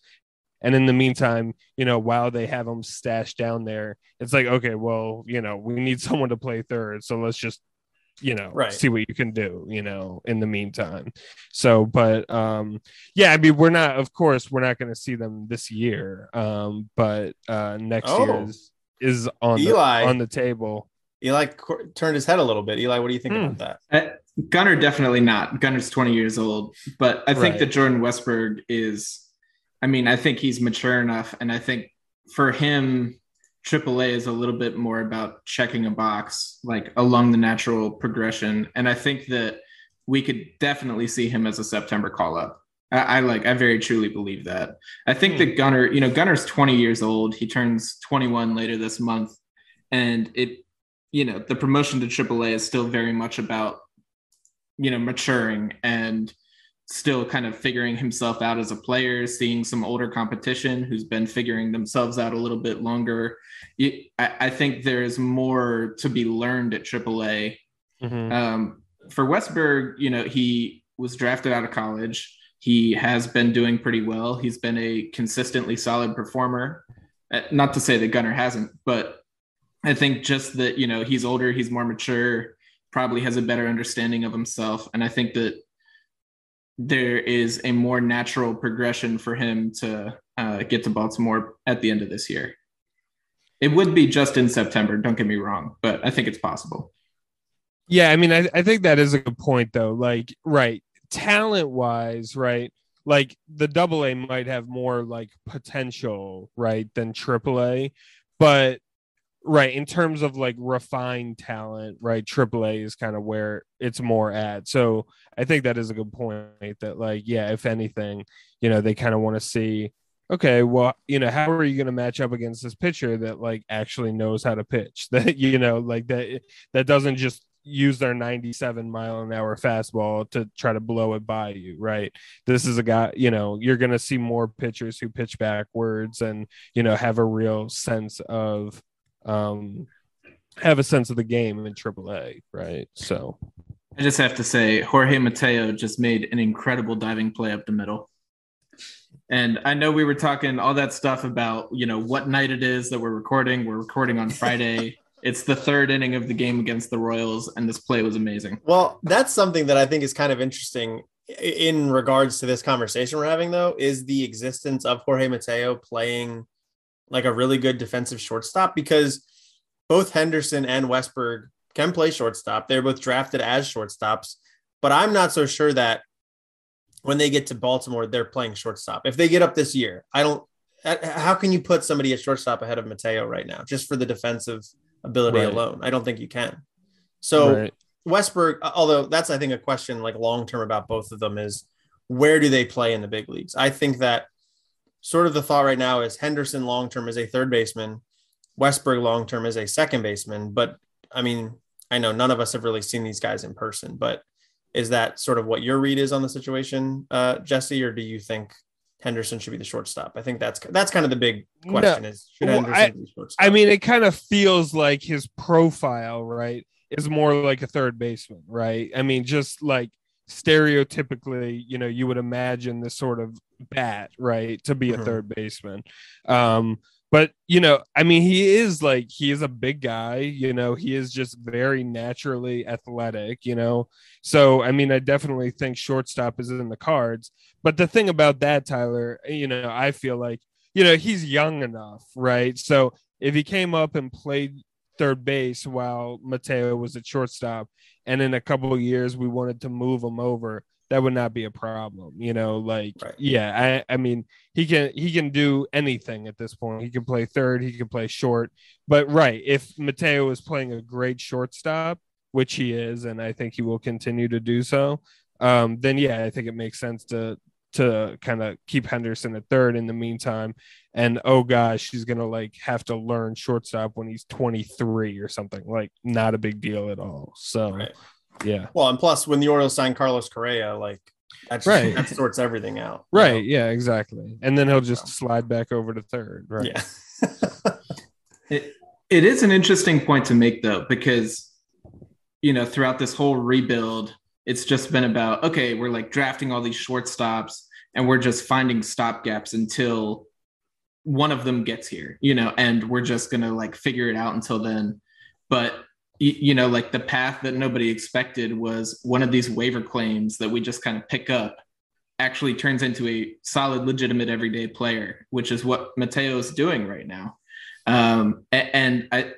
And in the meantime, you know, while they have him stashed down there, it's like, okay, well, you know, we need (laughs) someone to play third. So let's just, you know, Right. see what you can do, you know, in the meantime. So, but um, yeah, I mean, we're not, of course, we're not going to see them this year. Um, but uh, next Oh. year is, is on Eli. the on the table. Eli cor- turned his head a little bit. Eli, what do you think Hmm. about that? Uh, Gunnar definitely not. Gunnar's 20 years old, but I think Right. that Jordan Westburg is. I mean, I think he's mature enough, and I think for him, AAA is a little bit more about checking a box, like along the natural progression. And I think that we could definitely see him as a September call up. I, I like, I very truly believe that. I think Hmm. that Gunnar, you know, Gunnar's 20 years old. He turns 21 later this month, and it, you know, the promotion to AAA is still very much about you know maturing and still kind of figuring himself out as a player, seeing some older competition who's been figuring themselves out a little bit longer. I, I think there's more to be learned at AAA. Mm-hmm. Um, for Westburg, you know, he was drafted out of college. He has been doing pretty well. He's been a consistently solid performer. Uh, not to say that Gunnar hasn't, but I think just that, you know, he's older, he's more mature, probably has a better understanding of himself. And I think that there is a more natural progression for him to uh, get to Baltimore at the end of this year. It would be just in September, don't get me wrong, but I think it's possible. Yeah, I mean, I, I think that is a good point, though. Like, right, talent wise, right? Like the double A might have more like potential, right, than triple A, but right in terms of like refined talent right aaa is kind of where it's more at so i think that is a good point that like yeah if anything you know they kind of want to see okay well you know how are you going to match up against this pitcher that like actually knows how to pitch (laughs) that you know like that eh, that doesn't just use their 97 mile an hour fastball to try to blow it by you, right? This is a guy, you know, you're going to see more pitchers who pitch backwards and, you know, have a real sense of um, have a sense of the game in AAA, right? So I just have to say, Jorge Mateo just made an incredible diving play up the middle. And I know we were talking all that stuff about, you know, what night it is that we're recording. We're recording on Friday. (laughs) it's the third inning of the game against the Royals, and this play was amazing. Well, that's something that I think is kind of interesting in regards to this conversation we're having, though, is the existence of Jorge Mateo playing like a really good defensive shortstop because both Henderson and Westburg can play shortstop. They're both drafted as shortstops, but I'm not so sure that when they get to Baltimore, they're playing shortstop. If they get up this year, I don't. How can you put somebody at shortstop ahead of Mateo right now, just for the defensive ability right. alone? I don't think you can. So right. Westburg, although that's I think a question like long term about both of them is where do they play in the big leagues? I think that sort of the thought right now is Henderson long term is a third baseman, Westburg long term is a second baseman. But I mean, I know none of us have really seen these guys in person, but is that sort of what your read is on the situation, uh, Jesse, or do you think Henderson should be the shortstop? I think that's that's kind of the big question: no. is should Henderson I, be shortstop? I mean, it kind of feels like his profile, right, is more like a third baseman, right? I mean, just like stereotypically, you know, you would imagine this sort of bat, right, to be a mm-hmm. third baseman. Um, but you know, I mean, he is like he is a big guy, you know, he is just very naturally athletic, you know. So I mean, I definitely think shortstop is in the cards. But the thing about that, Tyler, you know, I feel like, you know, he's young enough, right? So if he came up and played third base while Mateo was at shortstop, and in a couple of years we wanted to move him over, that would not be a problem. You know, like right. yeah, I, I mean he can he can do anything at this point. He can play third, he can play short. But right, if Mateo is playing a great shortstop, which he is, and I think he will continue to do so, um, then yeah, I think it makes sense to to kind of keep Henderson at third in the meantime. And oh gosh, he's gonna like have to learn shortstop when he's 23 or something. Like not a big deal at all. So right. Yeah. Well, and plus when the Orioles signed Carlos Correa, like that's right. that sorts everything out. Right. Know? Yeah, exactly. And then he'll just slide back over to third. Right. Yeah. (laughs) it, it is an interesting point to make though, because you know, throughout this whole rebuild, it's just been about okay, we're like drafting all these shortstops and we're just finding stop gaps until one of them gets here, you know, and we're just gonna like figure it out until then. But you know, like the path that nobody expected was one of these waiver claims that we just kind of pick up actually turns into a solid, legitimate everyday player, which is what Mateo is doing right now. Um, and I,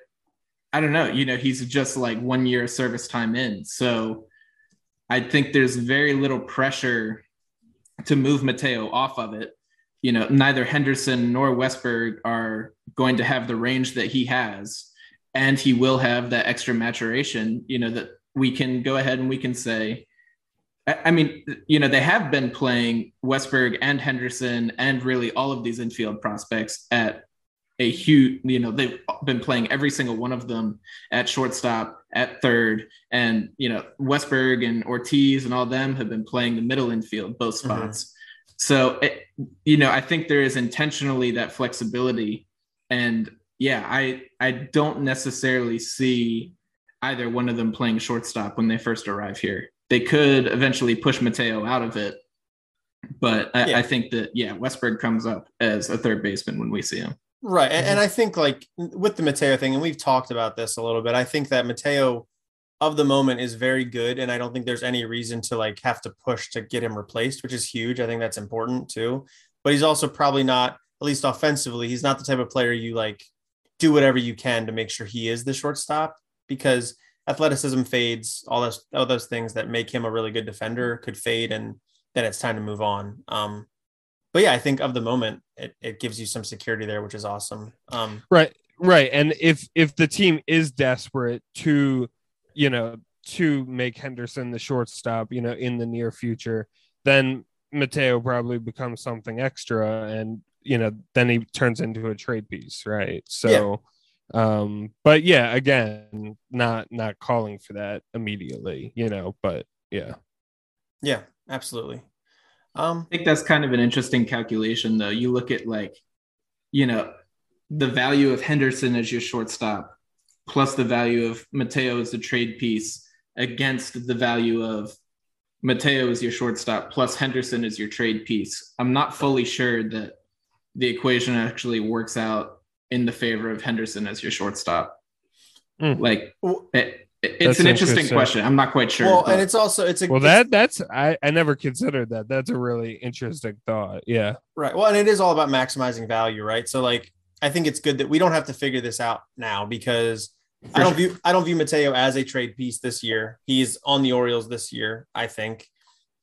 I don't know, you know, he's just like one year service time in. So I think there's very little pressure to move Mateo off of it. You know, neither Henderson nor Westburg are going to have the range that he has, and he will have that extra maturation. You know, that we can go ahead and we can say, I mean, you know, they have been playing Westburg and Henderson and really all of these infield prospects at a huge, you know, they've been playing every single one of them at shortstop at third, and you know Westburg and Ortiz and all them have been playing the middle infield, both Mm-hmm. spots. So it, you know, I think there is intentionally that flexibility, and yeah, I I don't necessarily see either one of them playing shortstop when they first arrive here. They could eventually push Mateo out of it, but I, Yeah. I think that yeah, Westburg comes up as a third baseman when we see him. Right. Mm-hmm. and I think like with the Mateo thing, and we've talked about this a little bit, I think that Mateo of the moment is very good. And I don't think there's any reason to like have to push to get him replaced, which is huge. I think that's important too. But he's also probably not, at least offensively, he's not the type of player you like do whatever you can to make sure he is the shortstop because athleticism fades, all those all those things that make him a really good defender could fade and then it's time to move on. Um, but yeah, I think of the moment, it, it gives you some security there, which is awesome. Um, Right, right. And if if the team is desperate to, you know, to make Henderson the shortstop, you know, in the near future, then Mateo probably becomes something extra, and you know, then he turns into a trade piece, right? So, um, but yeah, again, not not calling for that immediately, you know, but yeah, yeah, absolutely. Um, I think that's kind of an interesting calculation, though. You look at like, you know, the value of Henderson as your shortstop, plus the value of Mateo as a trade piece, against the value of Mateo as your shortstop, plus Henderson as your trade piece. I'm not fully sure that the equation actually works out in the favor of Henderson as your shortstop. Hmm. Like, it, it's That's an interesting interesting. question. I'm not quite sure. well, but- and it's also it's a well, that that's I I never considered that. That's a really interesting thought. Yeah. right. Well, and it is all about maximizing value, right? So like, I think it's good that we don't have to figure this out now because I don't sure. view I don't view Mateo as a trade piece this year. He's on the Orioles this year, I think.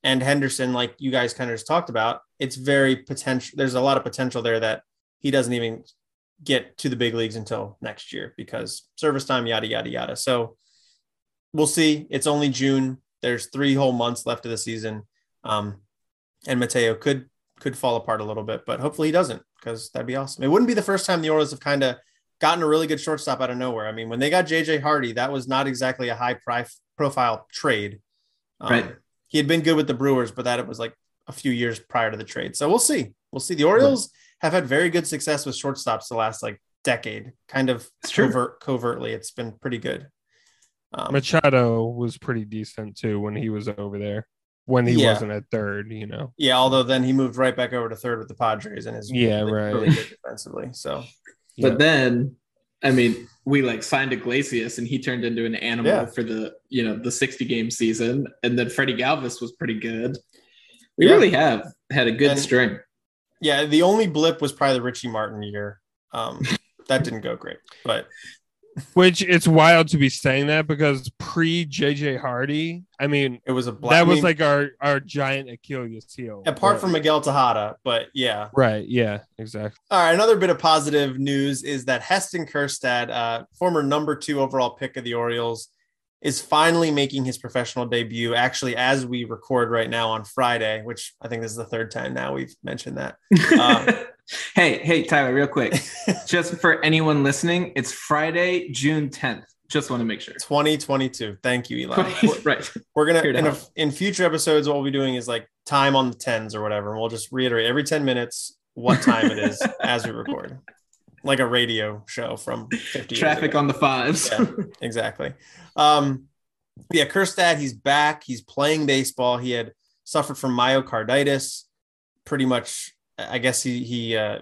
And Henderson, like you guys kind of just talked about, it's very potential. There's a lot of potential there that he doesn't even get to the big leagues until next year because service time, yada yada yada. So we'll see. It's only June. There's three whole months left of the season, um, and Mateo could could fall apart a little bit, but hopefully he doesn't because that'd be awesome. It wouldn't be the first time the Orioles have kind of gotten a really good shortstop out of nowhere. I mean, when they got JJ Hardy, that was not exactly a high pri- profile trade. Um, Right. He had been good with the Brewers, but that it was like a few years prior to the trade. So we'll see. We'll see. The Orioles have had very good success with shortstops the last like decade, kind of It's true. covert, covertly. It's been pretty good. Um, Machado was pretty decent too when he was over there. When he Yeah. wasn't at third, you know. yeah, although then he moved right back over to third with the Padres and is Yeah, really, right. really good defensively. So Yeah. But then, I mean, we like signed Iglesias and he turned into an animal Yeah. for the you know the 60 game season, and then Freddy Galvis was pretty good. We Yeah. really have had a good And- string. yeah, the only blip was probably the Richie Martin year. Um, that didn't go great, but Which it's wild to be saying that because pre JJ Hardy, I mean, it was a black. that I was like our our giant Achilles heel. apart But- from Miguel Tejada, but yeah. right, yeah, exactly. All right, another bit of positive news is that Heston Kjerstad, uh, former number two overall pick of the Orioles, is finally making his professional debut. Actually, as we record right now on Friday, which I think this is the third time now we've mentioned that. Uh, (laughs) hey, hey, Tyler, real quick, (laughs) just for anyone listening, it's Friday, June 10th. Just want to make sure. 2022. Thank you, Eli. (laughs) Right. We're gonna in, a, in future episodes. What we'll be doing is like time on the tens or whatever, and we'll just reiterate every ten minutes what time it is (laughs) as we record, like a radio show from 50 years Traffic on the fives. Yeah. exactly. Um, yeah, Kjerstad, he's back. He's playing baseball. He had suffered from myocarditis. Pretty much, I guess he he uh,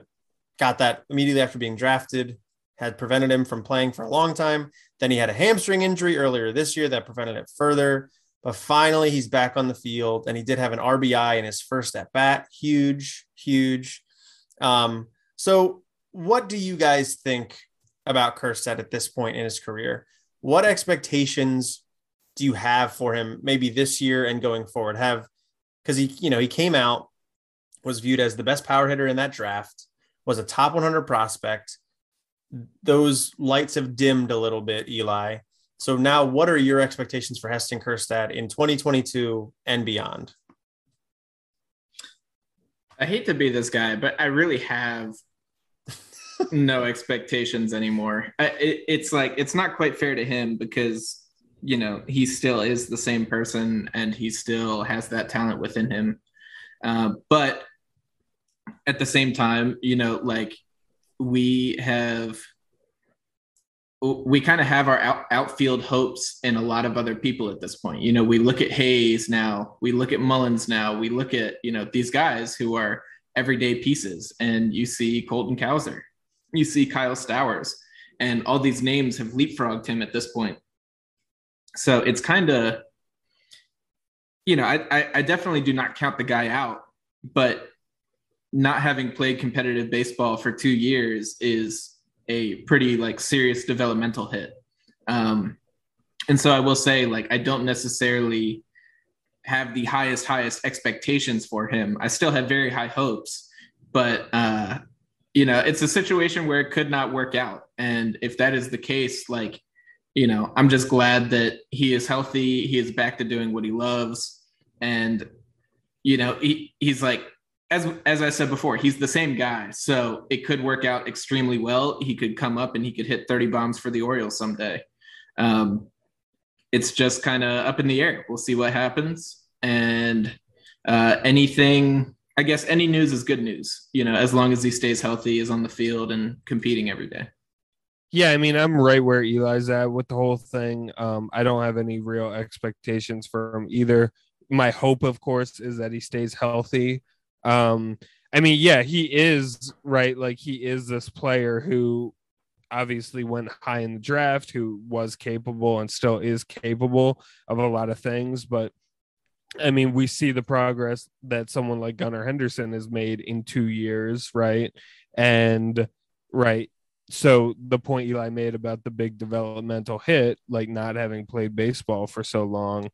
got that immediately after being drafted. Had prevented him from playing for a long time. Then he had a hamstring injury earlier this year that prevented it further. But finally, he's back on the field, and he did have an RBI in his first at bat. Huge, huge. Um, so, what do you guys think about Kjerstad at this point in his career? What expectations do you have for him maybe this year and going forward? Have because he, you know, he came out, was viewed as the best power hitter in that draft, was a top 100 prospect. Those lights have dimmed a little bit, Eli. So now, what are your expectations for Heston Kjerstad in 2022 and beyond? I hate to be this guy, but I really have (laughs) no expectations anymore. I, it, it's like it's not quite fair to him because you know, he still is the same person and he still has that talent within him. Uh, but at the same time, you know, like we have we kind of have our out, outfield hopes in a lot of other people at this point. You know, we look at Hays now, we look at Mullins now, we look at, you know, these guys who are everyday pieces. And you see Colton Cowser, you see Kyle Stowers, and all these names have leapfrogged him at this point. So it's kind of, you know, I, I, I definitely do not count the guy out, but not having played competitive baseball for two years is a pretty like serious developmental hit. Um, and so I will say, like, I don't necessarily have the highest, highest expectations for him. I still have very high hopes, but, uh, you know, it's a situation where it could not work out. And if that is the case, like, you know, I'm just glad that he is healthy. He is back to doing what he loves. And, you know, he, he's like as as I said before, he's the same guy, so it could work out extremely well. He could come up and he could hit 30 bombs for the Orioles someday. Um, it's just kind of up in the air. We'll see what happens, and uh, anything. I guess any news is good news, you know, as long as he stays healthy, is on the field and competing every day. Yeah, I mean, I'm right where Eli's at with the whole thing. Um, I don't have any real expectations for him either. My hope, of course, is that he stays healthy. Um, I mean, yeah, he is right. Like he is this player who obviously went high in the draft, who was capable and still is capable of a lot of things. But I mean, we see the progress that someone like Gunnar Henderson has made in two years, right? And right. So the point Eli made about the big developmental hit, like not having played baseball for so long,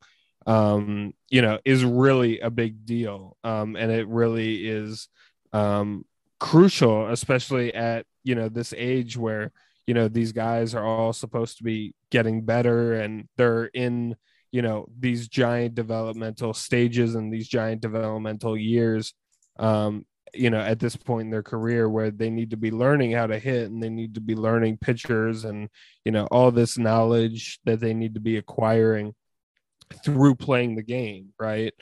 um, you know, is really a big deal. Um, and it really is um, crucial, especially at, you know, this age where, you know, these guys are all supposed to be getting better and they're in, you know, these giant developmental stages and these giant developmental years. Um, you know, at this point in their career where they need to be learning how to hit and they need to be learning pitchers and, you know, all this knowledge that they need to be acquiring through playing the game, right?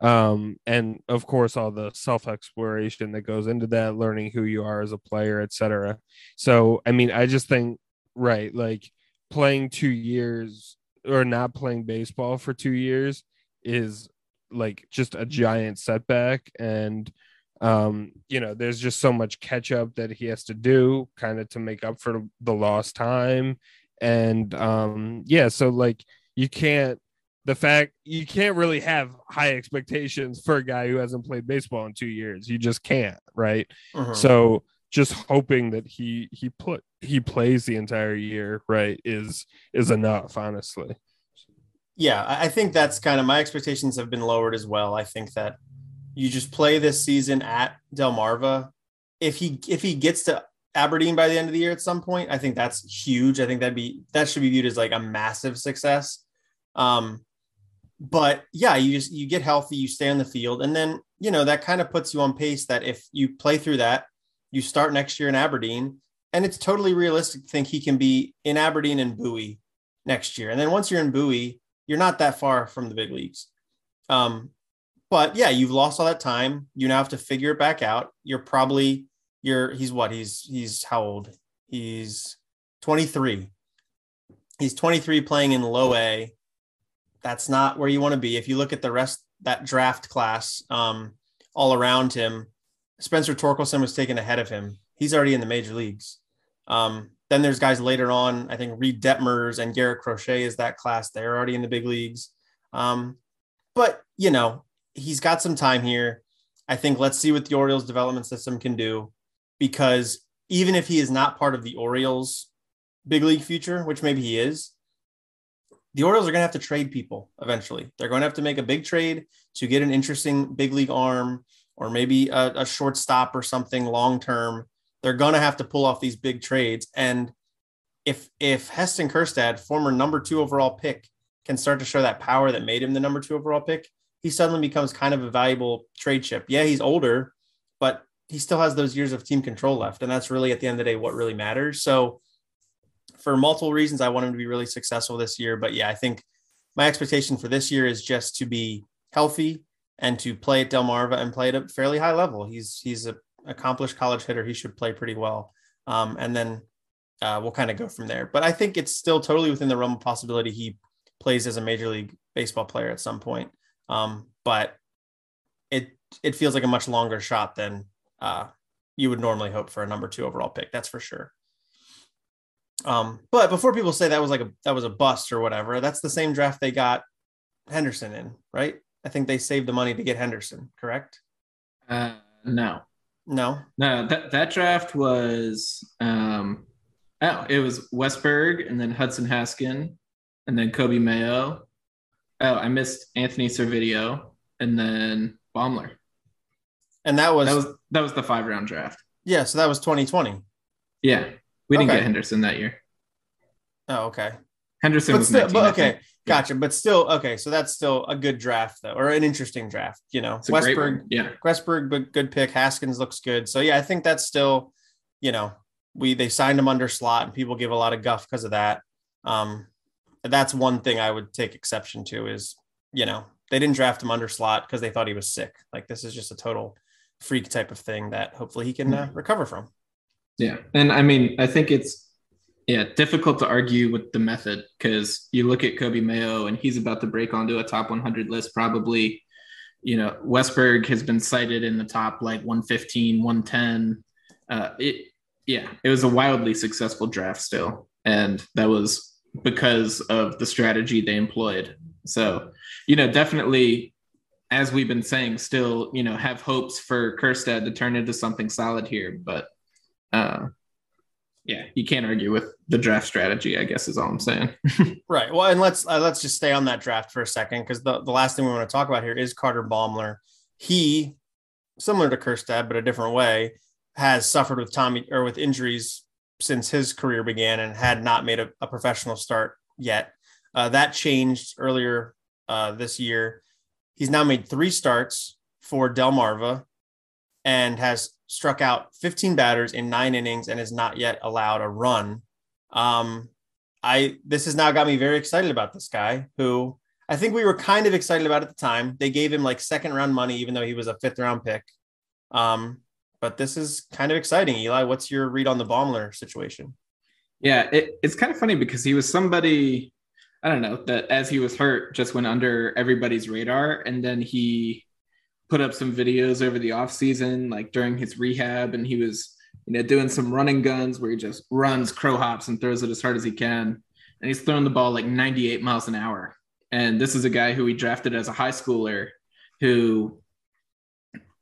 Um, and of course, all the self exploration that goes into that, learning who you are as a player, etc. So, I mean, I just think, right, like playing two years or not playing baseball for two years is like just a giant setback. And, um, you know, there's just so much catch up that he has to do kind of to make up for the lost time. And, um, yeah, so like you can't, the fact you can't really have high expectations for a guy who hasn't played baseball in two years. You just can't, right? Uh-huh. So just hoping that he he put he plays the entire year, right, is is enough, honestly. Yeah, I think that's kind of my expectations have been lowered as well. I think that you just play this season at Delmarva. If he if he gets to Aberdeen by the end of the year at some point, I think that's huge. I think that'd be that should be viewed as like a massive success. Um, but yeah, you just you get healthy, you stay on the field, and then you know that kind of puts you on pace that if you play through that, you start next year in Aberdeen, and it's totally realistic to think he can be in Aberdeen and Bowie next year. And then once you're in Bowie, you're not that far from the big leagues. Um, but yeah, you've lost all that time. You now have to figure it back out. You're probably you're he's what he's he's how old? He's 23. He's 23 playing in low A that's not where you want to be. If you look at the rest that draft class, um, all around him, Spencer Torkelson was taken ahead of him. He's already in the major leagues. Um, then there's guys later on. I think Reid Detmers and Garrett Crochet is that class. They're already in the big leagues. Um, but you know, he's got some time here. I think let's see what the Orioles development system can do because even if he is not part of the Orioles big league future, which maybe he is, the Orioles are going to have to trade people eventually. They're going to have to make a big trade to get an interesting big league arm or maybe a, a shortstop or something long term. They're going to have to pull off these big trades. And if if Heston Kjerstad, former number two overall pick, can start to show that power that made him the number two overall pick, he suddenly becomes kind of a valuable trade chip. Yeah, he's older, but he still has those years of team control left. And that's really at the end of the day what really matters. So for multiple reasons, I want him to be really successful this year. But yeah, I think my expectation for this year is just to be healthy and to play at Delmarva and play at a fairly high level. He's he's a accomplished college hitter. He should play pretty well. Um, and then uh, we'll kind of go from there. But I think it's still totally within the realm of possibility he plays as a major league baseball player at some point. Um, but it it feels like a much longer shot than uh, you would normally hope for a number two overall pick. That's for sure. Um, but before people say that was like a that was a bust or whatever, that's the same draft they got Henderson in, right? I think they saved the money to get Henderson, correct? Uh, no, no, no. That that draft was um, oh, it was Westburg and then Hudson Haskin and then Coby Mayo. Oh, I missed Anthony Servideo and then Baumler. And that was that was that was the five round draft. Yeah, so that was 2020. Yeah, we didn't Okay. get Henderson that year. Oh, okay. Henderson But was still, 19, but okay, gotcha. But still, okay. So that's still a good draft, though, or an interesting draft. You know, It's Westburg. Yeah, Westburg, but good pick. Haskins looks good. So yeah, I think that's still, you know, we they signed him under slot, and people give a lot of guff because of that. Um, that's one thing I would take exception to is, you know, they didn't draft him under slot because they thought he was sick. Like this is just a total freak type of thing that hopefully he can uh, recover from. Yeah, and I mean, I think it's yeah difficult to argue with the method because you look at Coby Mayo and he's about to break onto a top 100 list probably. You know, Westburg has been cited in the top like 115, 110. Uh, it yeah, it was a wildly successful draft still, and that was because of the strategy they employed. So, you know, definitely, as we've been saying, still, you know, have hopes for Kjerstad to turn into something solid here. But, uh, yeah, you can't argue with the draft strategy. I guess is all I'm saying. (laughs) Right. Well, and let's uh, let's just stay on that draft for a second because the, the last thing we want to talk about here is Carter Baumler. He, similar to Kjerstad, but a different way, has suffered with Tommy or with injuries since his career began and had not made a, a professional start yet. Uh, that changed earlier uh, this year. He's now made three starts for Delmarva and has struck out 15 batters in nine innings and is not yet allowed a run. Um, I this has now got me very excited about this guy who I think we were kind of excited about at the time. They gave him like second round money, even though he was a fifth round pick. Um, but this is kind of exciting. Eli, what's your read on the Baumler situation? Yeah, it, it's kind of funny because he was somebody, I don't know, that as he was hurt just went under everybody's radar. And then he put up some videos over the offseason, like during his rehab, and he was, you know, doing some running guns where he just runs, crow hops, and throws it as hard as he can. And he's throwing the ball like 98 miles an hour. And this is a guy who we drafted as a high schooler who,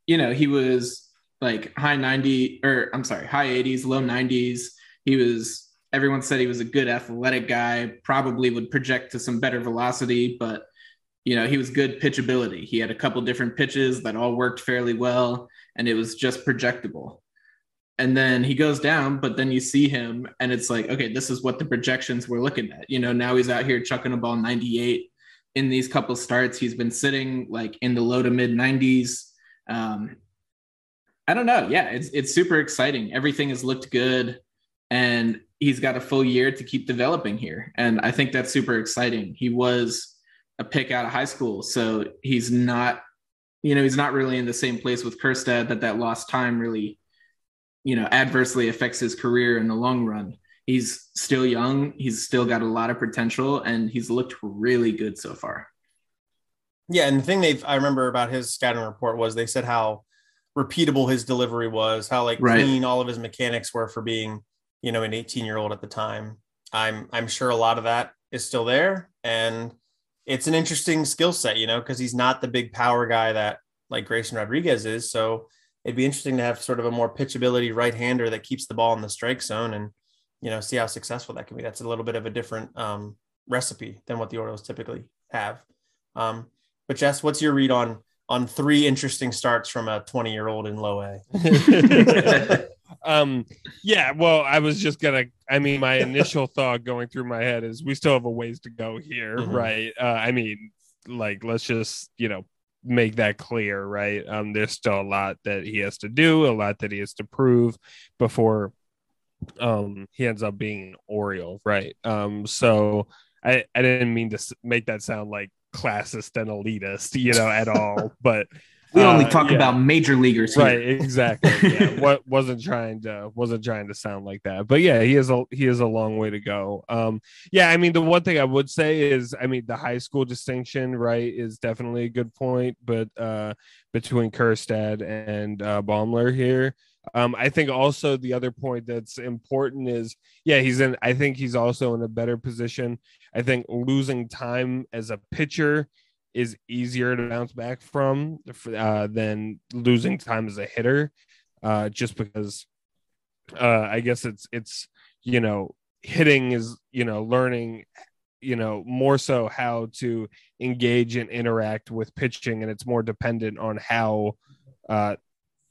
you know, he was like high 90 or I'm sorry, high 80s, low 90s. He was everyone said he was a good athletic guy, probably would project to some better velocity, but you know, he was good pitchability. He had a couple different pitches that all worked fairly well, and it was just projectable. And then he goes down, but then you see him, and it's like, okay, this is what the projections we're looking at. You know, now he's out here chucking a ball 98 in these couple starts. He's been sitting like in the low to mid 90s. Um, I don't know. Yeah, it's it's super exciting. Everything has looked good, and he's got a full year to keep developing here, and I think that's super exciting. He was a pick out of high school, so he's not, you know, he's not really in the same place with Kjerstad that that lost time really, you know, adversely affects his career in the long run. He's still young. He's still got a lot of potential, and he's looked really good so far. Yeah, and the thing they've, I remember about his scouting report was they said how repeatable his delivery was, how like Right. clean all of his mechanics were for being, you know, an 18 year old at the time. I'm I'm sure a lot of that is still there, and it's an interesting skill set, you know, because he's not the big power guy that like Grayson Rodriguez is. So it'd be interesting to have sort of a more pitchability right hander that keeps the ball in the strike zone and you know see how successful that can be. That's a little bit of a different um, recipe than what the Orioles typically have. Um, but Jess, what's your read on on three interesting starts from a 20 year old in low A? (laughs) (laughs) um yeah well i was just gonna i mean my initial thought going through my head is we still have a ways to go here Mhm. right uh i mean like let's just you know make that clear right um there's still a lot that he has to do a lot that he has to prove before um he ends up being an oriole right um so I, I didn't mean to make that sound like classist and elitist, you know, at all. (laughs) But We only uh, talk yeah. about major leaguers here. right, exactly. (laughs) Yeah, what wasn't trying to wasn't trying to sound like that. But yeah, he is a he is a long way to go. Um, yeah, I mean, the one thing I would say is, I mean, the high school distinction, right, is definitely a good point. But uh, between Kjerstad and uh, Baumler here. Um, I think also the other point that's important is, yeah, he's in. I think he's also in a better position. I think losing time as a pitcher is easier to bounce back from uh, than losing time as a hitter, uh, just because uh, I guess it's it's you know hitting is you know learning you know more so how to engage and interact with pitching and it's more dependent on how uh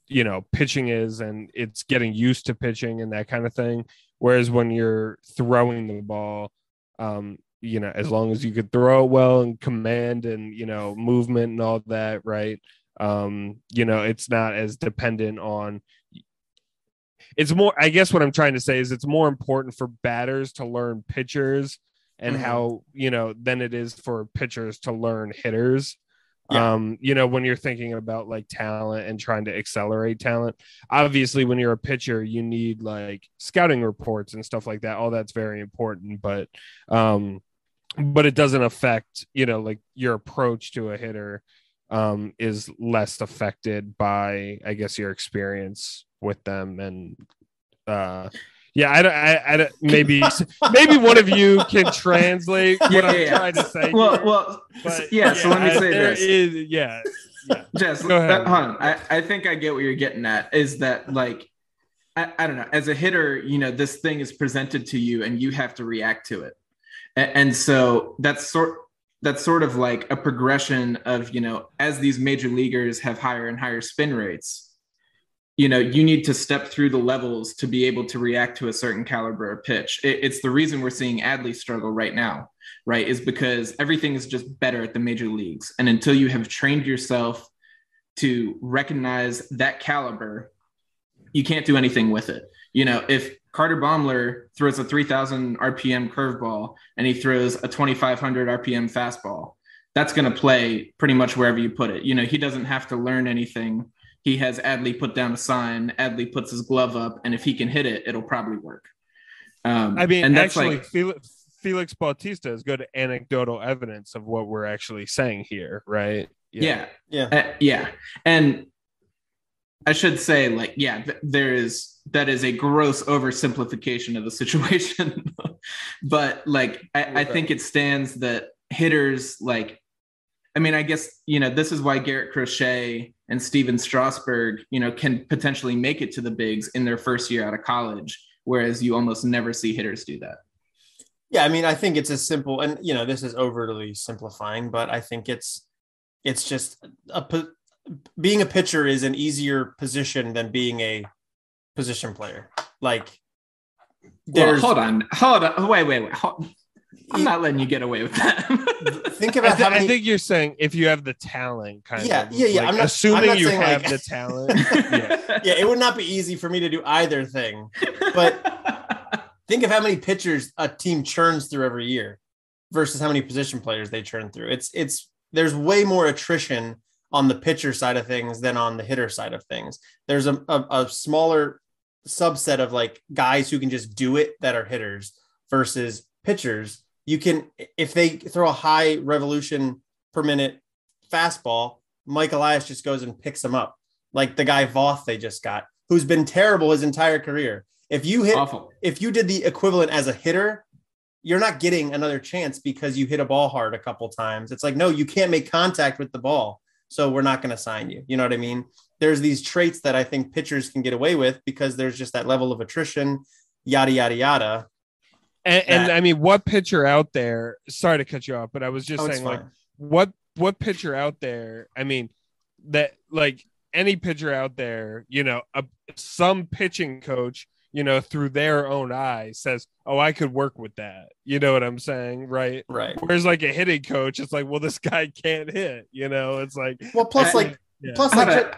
you know pitching is and it's getting used to pitching and that kind of thing. Whereas when you're throwing the ball um you know as long as you could throw it well and command and you know movement and all that right um you know it's not as dependent on it's more i guess what i'm trying to say is it's more important for batters to learn pitchers and Mhm. how you know than it is for pitchers to learn hitters Yeah. um you know when you're thinking about like talent and trying to accelerate talent obviously when you're a pitcher you need like scouting reports and stuff like that all that's very important but um but it doesn't affect you know like your approach to a hitter um is less affected by i guess your experience with them and uh yeah i don't i, I don't, maybe (laughs) maybe one of you can translate what Yeah, i'm yeah, yeah. trying to say Well, here, well, but yeah. So let me I- say this. is- yeah yeah (laughs) Jess, Go ahead. hon, I, I think I get what you're getting at is that like I, I don't know, as a hitter, you know, this thing is presented to you and you have to react to it. And, so that's sort that's sort of like a progression of, you know, as these major leaguers have higher and higher spin rates, you know, you need to step through the levels to be able to react to a certain caliber of pitch. It, it's the reason we're seeing Adley struggle right now right? Is because everything is just better at the major leagues. And until you have trained yourself to recognize that caliber, you can't do anything with it. You know, if Carter Baumler throws a 3000 RPM curveball and he throws a 2500 RPM fastball, that's going to play pretty much wherever you put it. You know, he doesn't have to learn anything. He has Adley put down a sign, Adley puts his glove up, and if he can hit it, it'll probably work. Um, i mean and that's actually like, felix, felix bautista is good anecdotal evidence of what we're actually saying here right yeah, Yeah. Uh, yeah. And I should say, like, yeah, th- there is that is a gross oversimplification of the (laughs) situation. but like, I, I think it stands that hitters, like, I mean, I guess, you know, this is why Garrett Crochet and Stephen Strasburg, you know, can potentially make it to the bigs in their first year out of college, whereas you almost never see hitters do that. Yeah, I mean, I think it's as simple, and you know, this is overly simplifying, but I think it's it's just a being a pitcher is an easier position than being a position player. Like, Well, hold on, hold on, wait, wait, wait. Hold, I'm not letting you get away with that. (laughs) think I, about thi- how many. I think you're saying if you have the talent, kind Yeah, of. yeah, yeah, like, I'm not- I'm assuming not you have like- the talent. (laughs) yeah. yeah, it would not be easy for me to do either thing. But- (laughs) Think of how many pitchers a team churns through every year versus how many position players they churn through. It's it's there's way more attrition on the pitcher side of things than on the hitter side of things. There's a, a, a smaller subset of like guys who can just do it that are hitters versus pitchers. You can if they throw a high revolution per minute fastball, Mike Elias just goes and picks them up. Like the guy Voth they just got, who's been terrible his entire career. If you hit Awful. if you did the equivalent as a hitter, you're not getting another chance because you hit a ball hard a couple times. It's like, no, you can't make contact with the ball. So we're not going to sign you. You know what I mean? There's these traits that I think pitchers can get away with because there's just that level of attrition, yada, yada, yada. And, and I mean, what pitcher out there? Sorry to cut you off, but I was just Oh, saying, like, what what pitcher out there? I mean, that like any pitcher out there, you know, a, some pitching coach, you know, through their own eyes says, "Oh, I could work with that." You know what I'm saying, right? Right. Whereas like a hitting coach, it's like, well, this guy (laughs) can't hit. You know, it's like Well, plus, I- like, yeah. plus, like, on.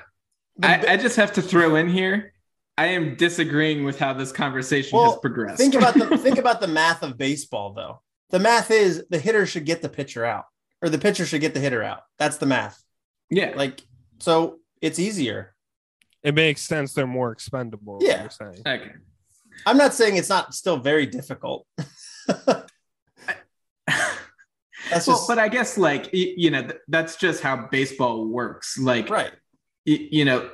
I, I just have to throw in here. I am disagreeing with how this conversation Well, has progressed. think about the think (laughs) about the math of baseball, though. the math is the hitter should get the pitcher out, or the pitcher should get the hitter out. That's the math. Yeah. Like so, it's easier. It makes sense. They're more expendable. Yeah. You're saying. Okay. I'm not saying it's not still very difficult. (laughs) That's well, but I guess like you know that's just how baseball works. Like right. you know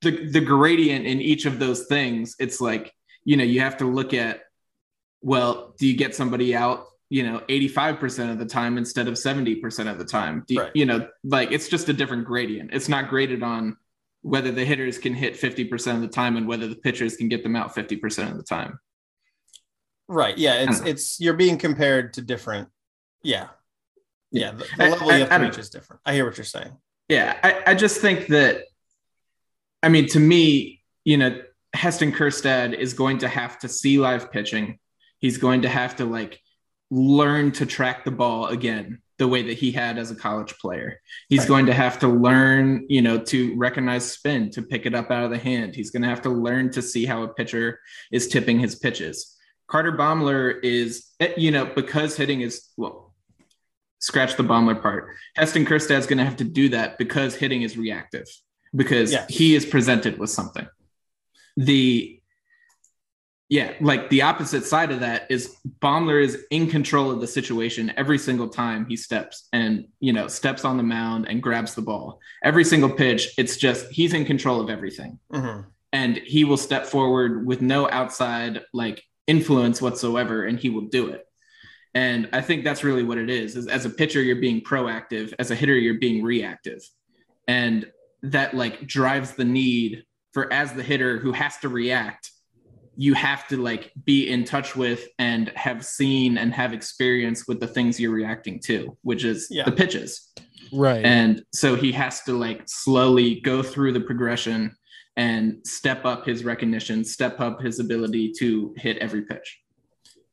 the the gradient in each of those things. It's like you know you have to look at well, do you get somebody out you know 85% of the time instead of 70% of the time? Do you, Right. you know like it's just a different gradient. It's not graded on whether the hitters can hit 50% of the time and whether the pitchers can get them out 50% of the time. Right. Yeah. It's it's you're being compared to different. Yeah. Yeah. The, the level I- you have to reach is different. I hear what you're saying. Yeah, I, I just think that, I mean, to me, you know, Heston Kjerstad is going to have to see live pitching. He's going to have to like learn to track the ball again the way that he had as a college player. He's Right. going to have to learn, you know, to recognize spin, to pick it up out of the hand. He's going to have to learn to see how a pitcher is tipping his pitches. Carter Baumler is, eh, you know, because hitting is, well, scratch the Baumler part. Heston Kjerstad's going to have to do that because hitting is reactive, because Yes. he is presented with something. The yeah, like the opposite side of that is Baumler is in control of the situation every single time he steps and you know steps on the mound and grabs the ball. Every single pitch, it's just he's in control of everything Mhm. and he will step forward with no outside like influence whatsoever and he will do it and i think that's really what it is, is as a pitcher you're being proactive as a hitter you're being reactive and that like drives the need for as the hitter who has to react you have to like be in touch with and have seen and have experience with the things you're reacting to which is Yeah. the pitches Right. and so he has to like slowly go through the progression and step up his recognition step up his ability to hit every pitch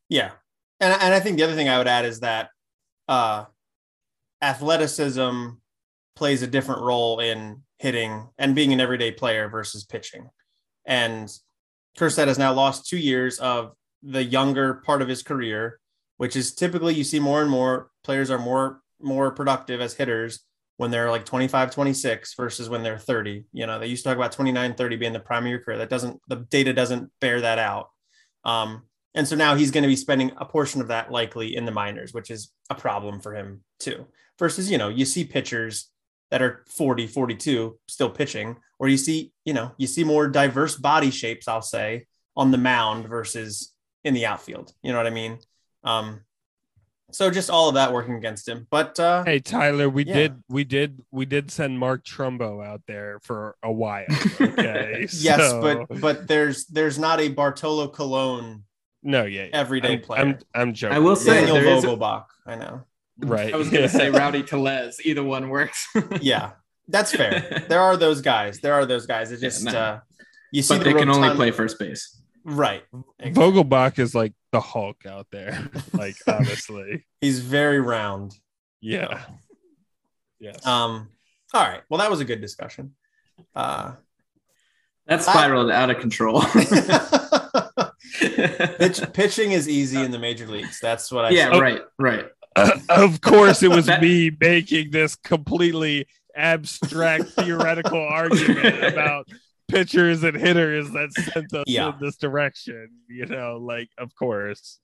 Yeah. And, and I think the other thing I would add is that uh, athleticism plays a different role in hitting and being an everyday player versus pitching. And Kjerstad has now lost two years of the younger part of his career, which is typically you see more and more players are more more productive as hitters when they're like 25 26 versus when they're 30 you know they used to talk about 29 30 being the prime of your career. That doesn't the data doesn't bear that out. Um, and so now he's going to be spending a portion of that likely in the minors which is a problem for him too. Versus you know you see pitchers that are 40 42 still pitching or you see you know you see more diverse body shapes i'll say on the mound versus in the outfield you know what i mean um, so just all of that working against him but uh, Hey Tyler, we Yeah. did we did we did send Mark Trumbo out there for a while. Okay. (laughs) yes So- but but there's there's not a bartolo colon no, yeah, yeah. everyday I'm, player. I'm I'm joking. I will say daniel there is a- vogelbach i know right. i was going to say (laughs) rowdy Tellez. either one works (laughs) yeah that's fair there are those guys there are those guys it just Yeah, no. uh you see but the they can only play first base right Vogelbach is like the Hulk out there. (laughs) Like honestly, he's very round yeah. Yes. um all right well that was a good discussion uh that spiraled out of control pitch, pitching is easy in the major leagues that's what i yeah say. right right (laughs) of course, it was That- me making this completely abstract theoretical (laughs) argument about pitchers and hitters that sent us Yeah. in this direction. You know, like of course.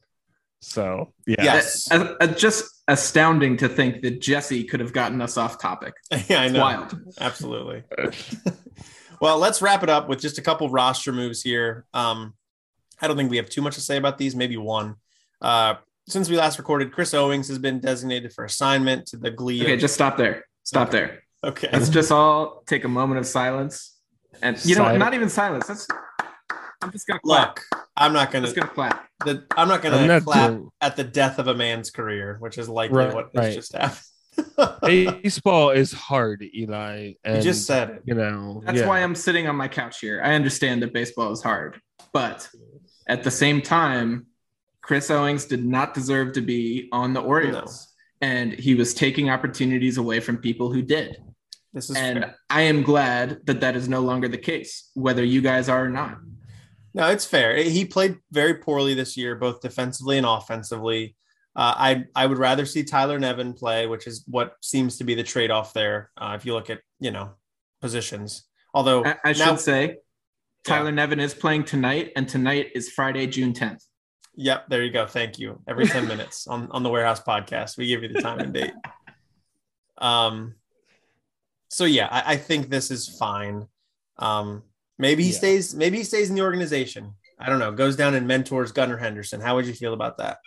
So yeah, Yes. Uh, uh, just astounding to think that jesse could have gotten us off topic (laughs) yeah i know wild absolutely well let's wrap it up with just a couple roster moves here um i don't think we have too much to say about these maybe one uh since we last recorded chris owings has been designated for assignment to the glee okay of- just stop there stop there okay let's just all take a moment of silence and you know what? Not even silence let's i'm just gonna clap look i'm not gonna, just gonna clap the, i'm not gonna I'm not clap doing- at the death of a man's career which is likely Right, what has right. just happened (laughs) baseball is hard, Eli. you just said it you know That's yeah. why I'm sitting on my couch here. I understand that baseball is hard, but at the same time, Chris Owings did not deserve to be on the Orioles. And he was taking opportunities away from people who did. this is And fair. I am glad that that is no longer the case, whether you guys are or not. No, it's fair. He played very poorly this year, both defensively and offensively. Uh, I I would rather see Tyler Nevin play, which is what seems to be the trade off there. Uh, if you look at you know positions, although I, I should say Tyler yeah. Nevin is playing tonight, and tonight is Friday, June 10th. Yep, there you go. Thank you. Every 10 (laughs) minutes on, on the warehouse podcast, we give you the time and date. Um so yeah, I, I think this is fine. Um maybe he yeah. stays, maybe he stays in the organization. I don't know, goes down and mentors Gunnar Henderson. How would you feel about that?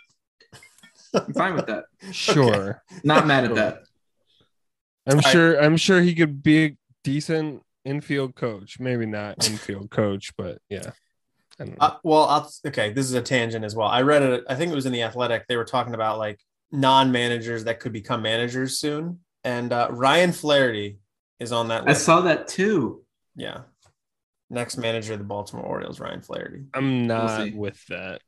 I'm fine with that. (laughs) Sure. Okay. Not mad at that. I'm sure I'm sure he could be a decent infield coach. Maybe not infield coach, but yeah. Uh, well, I'll, okay, this is a tangent as well. I read it. I think it was in the Athletic. They were talking about like non-managers that could become managers soon, and uh, Ryan Flaherty is on that. List. I saw that too. Yeah, next manager of the Baltimore Orioles, Ryan Flaherty. I'm not we'll with that.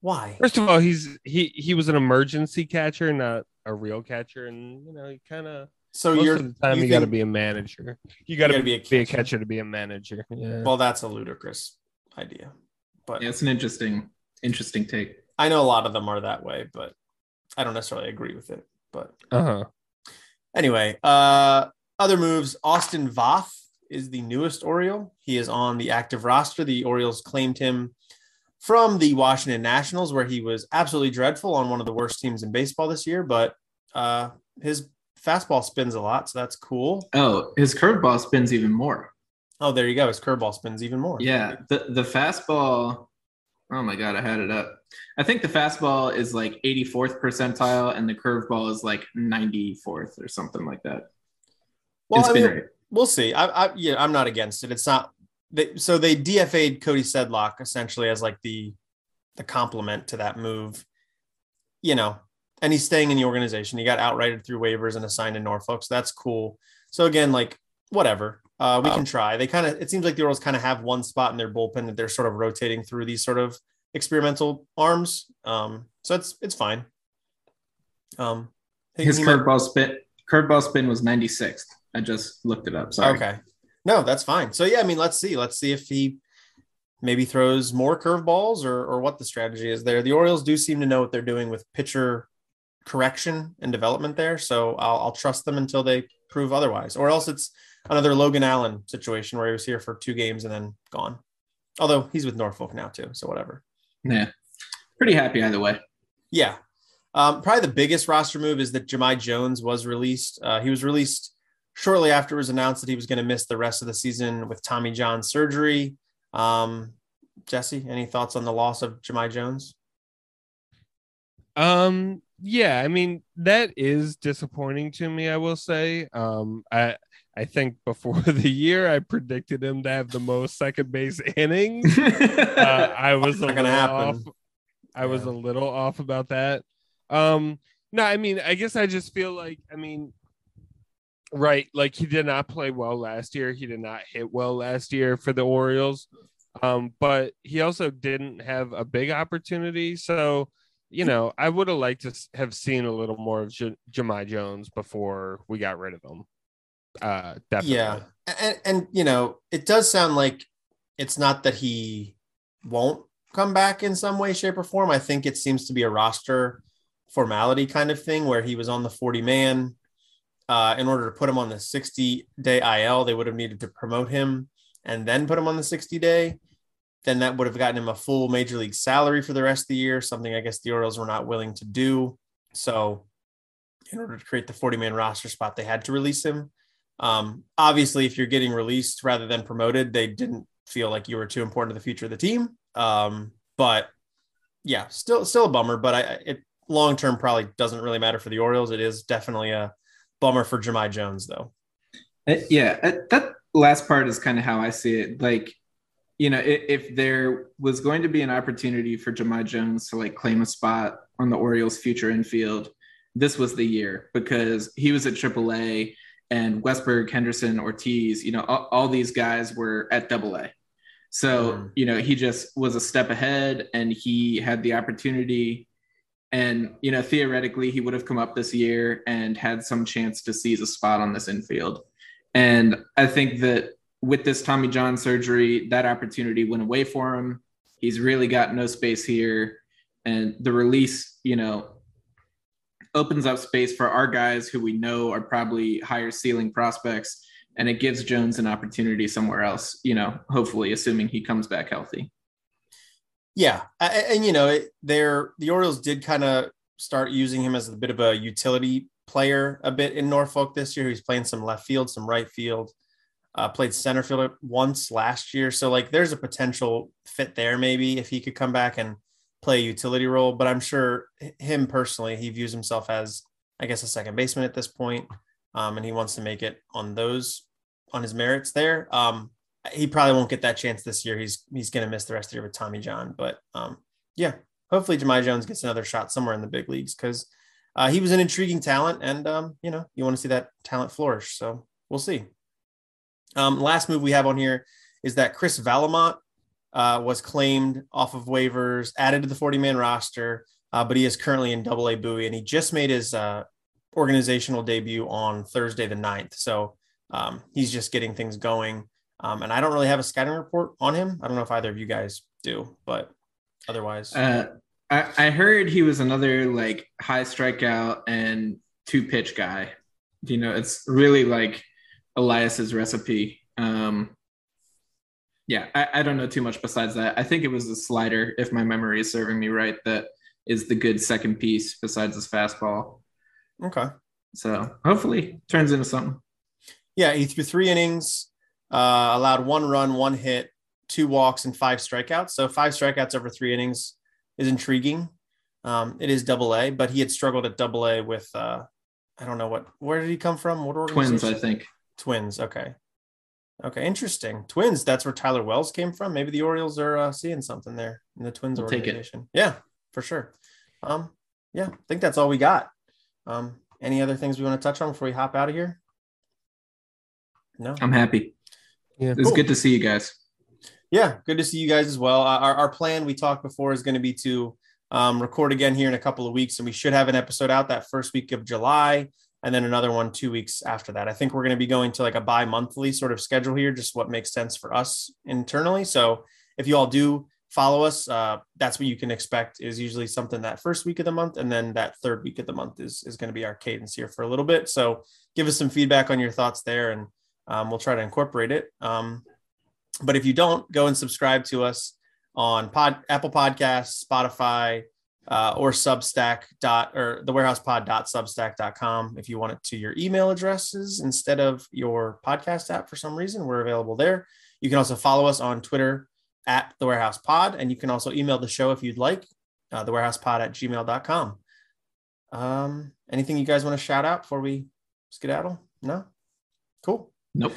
Why? First of all, he's he he was an emergency catcher, not a real catcher, and you know he kind of so Most you're of the time you, you got to be a manager. You got to be, a, be a catcher to be a manager. Yeah. Well, that's a ludicrous idea, but yeah, it's an interesting, interesting take. I know a lot of them are that way, but I don't necessarily agree with it. But uh huh. Anyway, uh, other moves. Austin Voth is the newest Oriole. He is on the active roster. The Orioles claimed him from the Washington Nationals, where he was absolutely dreadful on one of the worst teams in baseball this year. But uh, his fastball spins a lot, so that's cool. Oh, his curveball spins even more. Oh, there you go. His curveball spins even more. Yeah, the the fastball. Oh my god, I had it up. I think the fastball is like 84th percentile, and the curveball is like 94th or something like that. Well, I mean, we'll see. I, I yeah, I'm not against it. It's not. They, so they DFA'd Cody Sedlock essentially as like the the complement to that move. You know, and he's staying in the organization. He got outrighted through waivers and assigned to Norfolk, so that's cool. So again, like whatever, uh, we can try. They kind of it seems like the Orioles kind of have one spot in their bullpen that they're sort of rotating through these sort of experimental arms. Um, so it's it's fine. Um, his curveball might... spin curveball spin was 96th. I just looked it up. Sorry. Okay. No, that's fine. So yeah, I mean, let's see. Let's see if he maybe throws more curveballs or or what the strategy is there. The Orioles do seem to know what they're doing with pitcher correction and development there. So I'll, I'll trust them until they prove otherwise, or else it's another Logan Allen situation where he was here for two games and then gone. Although he's with Norfolk now too, so whatever. Yeah, pretty happy either way. Yeah, um, probably the biggest roster move is that Jahmai Jones was released. Uh, he was released shortly after it was announced that he was going to miss the rest of the season with Tommy John surgery. Um, Jesse, any thoughts on the loss of Jahmai Jones? Um, yeah, I mean that is disappointing to me. I will say. Um, I I think before (laughs) the year I predicted him to have the most second base (laughs) innings. (laughs) uh, I was a little off. I yeah. was a little off about that. Um, no, I mean I guess I just feel like I mean, right? Like he did not play well last year. He did not hit well last year for the Orioles. Um, but he also didn't have a big opportunity. So you know, I would have liked to have seen a little more of J- Jahmai Jones before we got rid of him. Uh, definitely. Yeah, and and you know, it does sound like it's not that he won't come back in some way, shape, or form. I think it seems to be a roster formality kind of thing where he was on the 40 man. Uh, in order to put him on the 60 day IL, they would have needed to promote him and then put him on the 60 day then that would have gotten him a full major league salary for the rest of the year, something I guess the Orioles were not willing to do. So, in order to create the 40 man roster spot, they had to release him. Um, obviously, if you're getting released rather than promoted, they didn't feel like you were too important to the future of the team. Um, but yeah, still still a bummer. But I it long term probably doesn't really matter for the Orioles. It is definitely a bummer for Jahmai Jones, though. Uh, yeah, uh, that last part is kind of how I see it. Like you know, if, if, there was going to be an opportunity for Jahmai Jones to like claim a spot on the Orioles' future infield, this was the year because he was at AAA and Westburg, Henderson, Ortiz, you know, all, all these guys were at double A. So, mm. you know, he just was a step ahead and he had the opportunity. And, you know, theoretically, he would have come up this year and had some chance to seize a spot on this infield. And I think that with this Tommy John surgery, that opportunity went away for him. He's really got no space here. And the release, you know, opens up space for our guys who we know are probably higher ceiling prospects, and it gives Jones an opportunity somewhere else. You know, hopefully, assuming he comes back healthy. Yeah, and, you know, they're the Orioles did kind of start using him as a bit of a utility player a bit in Norfolk this year. He's playing some left field, some right field. Uh, played center field once last year, so like there's a potential fit there maybe if he could come back and play a utility role. But I'm sure him personally, he views himself as I guess a second baseman at this point, um, and he wants to make it on those on his merits there. Um, he probably won't get that chance this year. He's he's going to miss the rest of the year with Tommy John, but um, yeah, hopefully Jahmai Jones gets another shot somewhere in the big leagues because uh, he was an intriguing talent, and um, you know you want to see that talent flourish. So we'll see. Um, last move we have on here is that Chris Vallimont uh, was claimed off of waivers, added to the 40 man roster, uh, but he is currently in double A Bowie and he just made his uh, organizational debut on Thursday, the 9th. So um, he's just getting things going. Um, and I don't really have a scouting report on him. I don't know if either of you guys do, but otherwise. Uh, I, I heard he was another like high strikeout and two pitch guy. You know, it's really like Elias's recipe. Um, yeah, I, I don't know too much besides that. I think it was the slider, if my memory is serving me right, that is the good second piece besides his fastball. Okay. So hopefully turns into something. Yeah, he threw three innings, uh, allowed one run, one hit, two walks, and five strikeouts. So five strikeouts over three innings is intriguing. Um, it is double A, but he had struggled at double A with uh, I don't know what where did he come from? What organization? Twins, I think. Twins. Okay. Okay, interesting. Twins. That's where Tyler Wells came from. Maybe the Orioles are uh, seeing something there in the Twins we'll organization. Yeah, for sure. Um, yeah, I think that's all we got. Um, any other things we want to touch on before we hop out of here? No, I'm happy. Yeah, it's cool. good to see you guys. Yeah, good to see you guys as well. Our, our plan we talked before is going to be to um, record again here in a couple of weeks, and we should have an episode out that first week of July and then another one two weeks after that. I think we're going to be going to like a bi monthly sort of schedule here, just what makes sense for us internally. So if you all do follow us, uh, that's what you can expect is usually something that first week of the month. And then that third week of the month is, is going to be our cadence here for a little bit. So give us some feedback on your thoughts there and um, we'll try to incorporate it. Um, but if you don't, go and subscribe to us on pod, Apple Podcasts, Spotify, uh, or substack dot or the substack.com if you want it to your email addresses instead of your podcast app for some reason. We're available there. You can also follow us on twitter at the warehouse pod and you can also email the show if you'd like uh, the warehouse pod at gmail.com um anything you guys want to shout out before we skedaddle? No? Cool. Nope.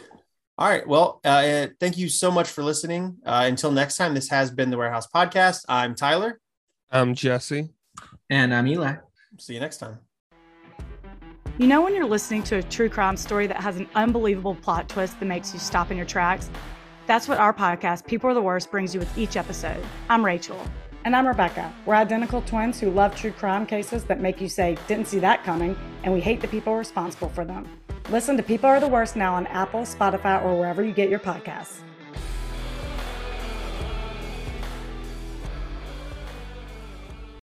All right. Well uh, thank you so much for listening. Uh, until next time this has been the warehouse podcast. I'm tyler I'm Jesse. And I'm Eli. See you next time. You know, when you're listening to a true crime story that has an unbelievable plot twist that makes you stop in your tracks? That's what our podcast, People Are the Worst, brings you with each episode. I'm Rachel. And I'm Rebecca. We're identical twins who love true crime cases that make you say, didn't see that coming, and we hate the people responsible for them. Listen to People Are the Worst now on Apple, Spotify, or wherever you get your podcasts.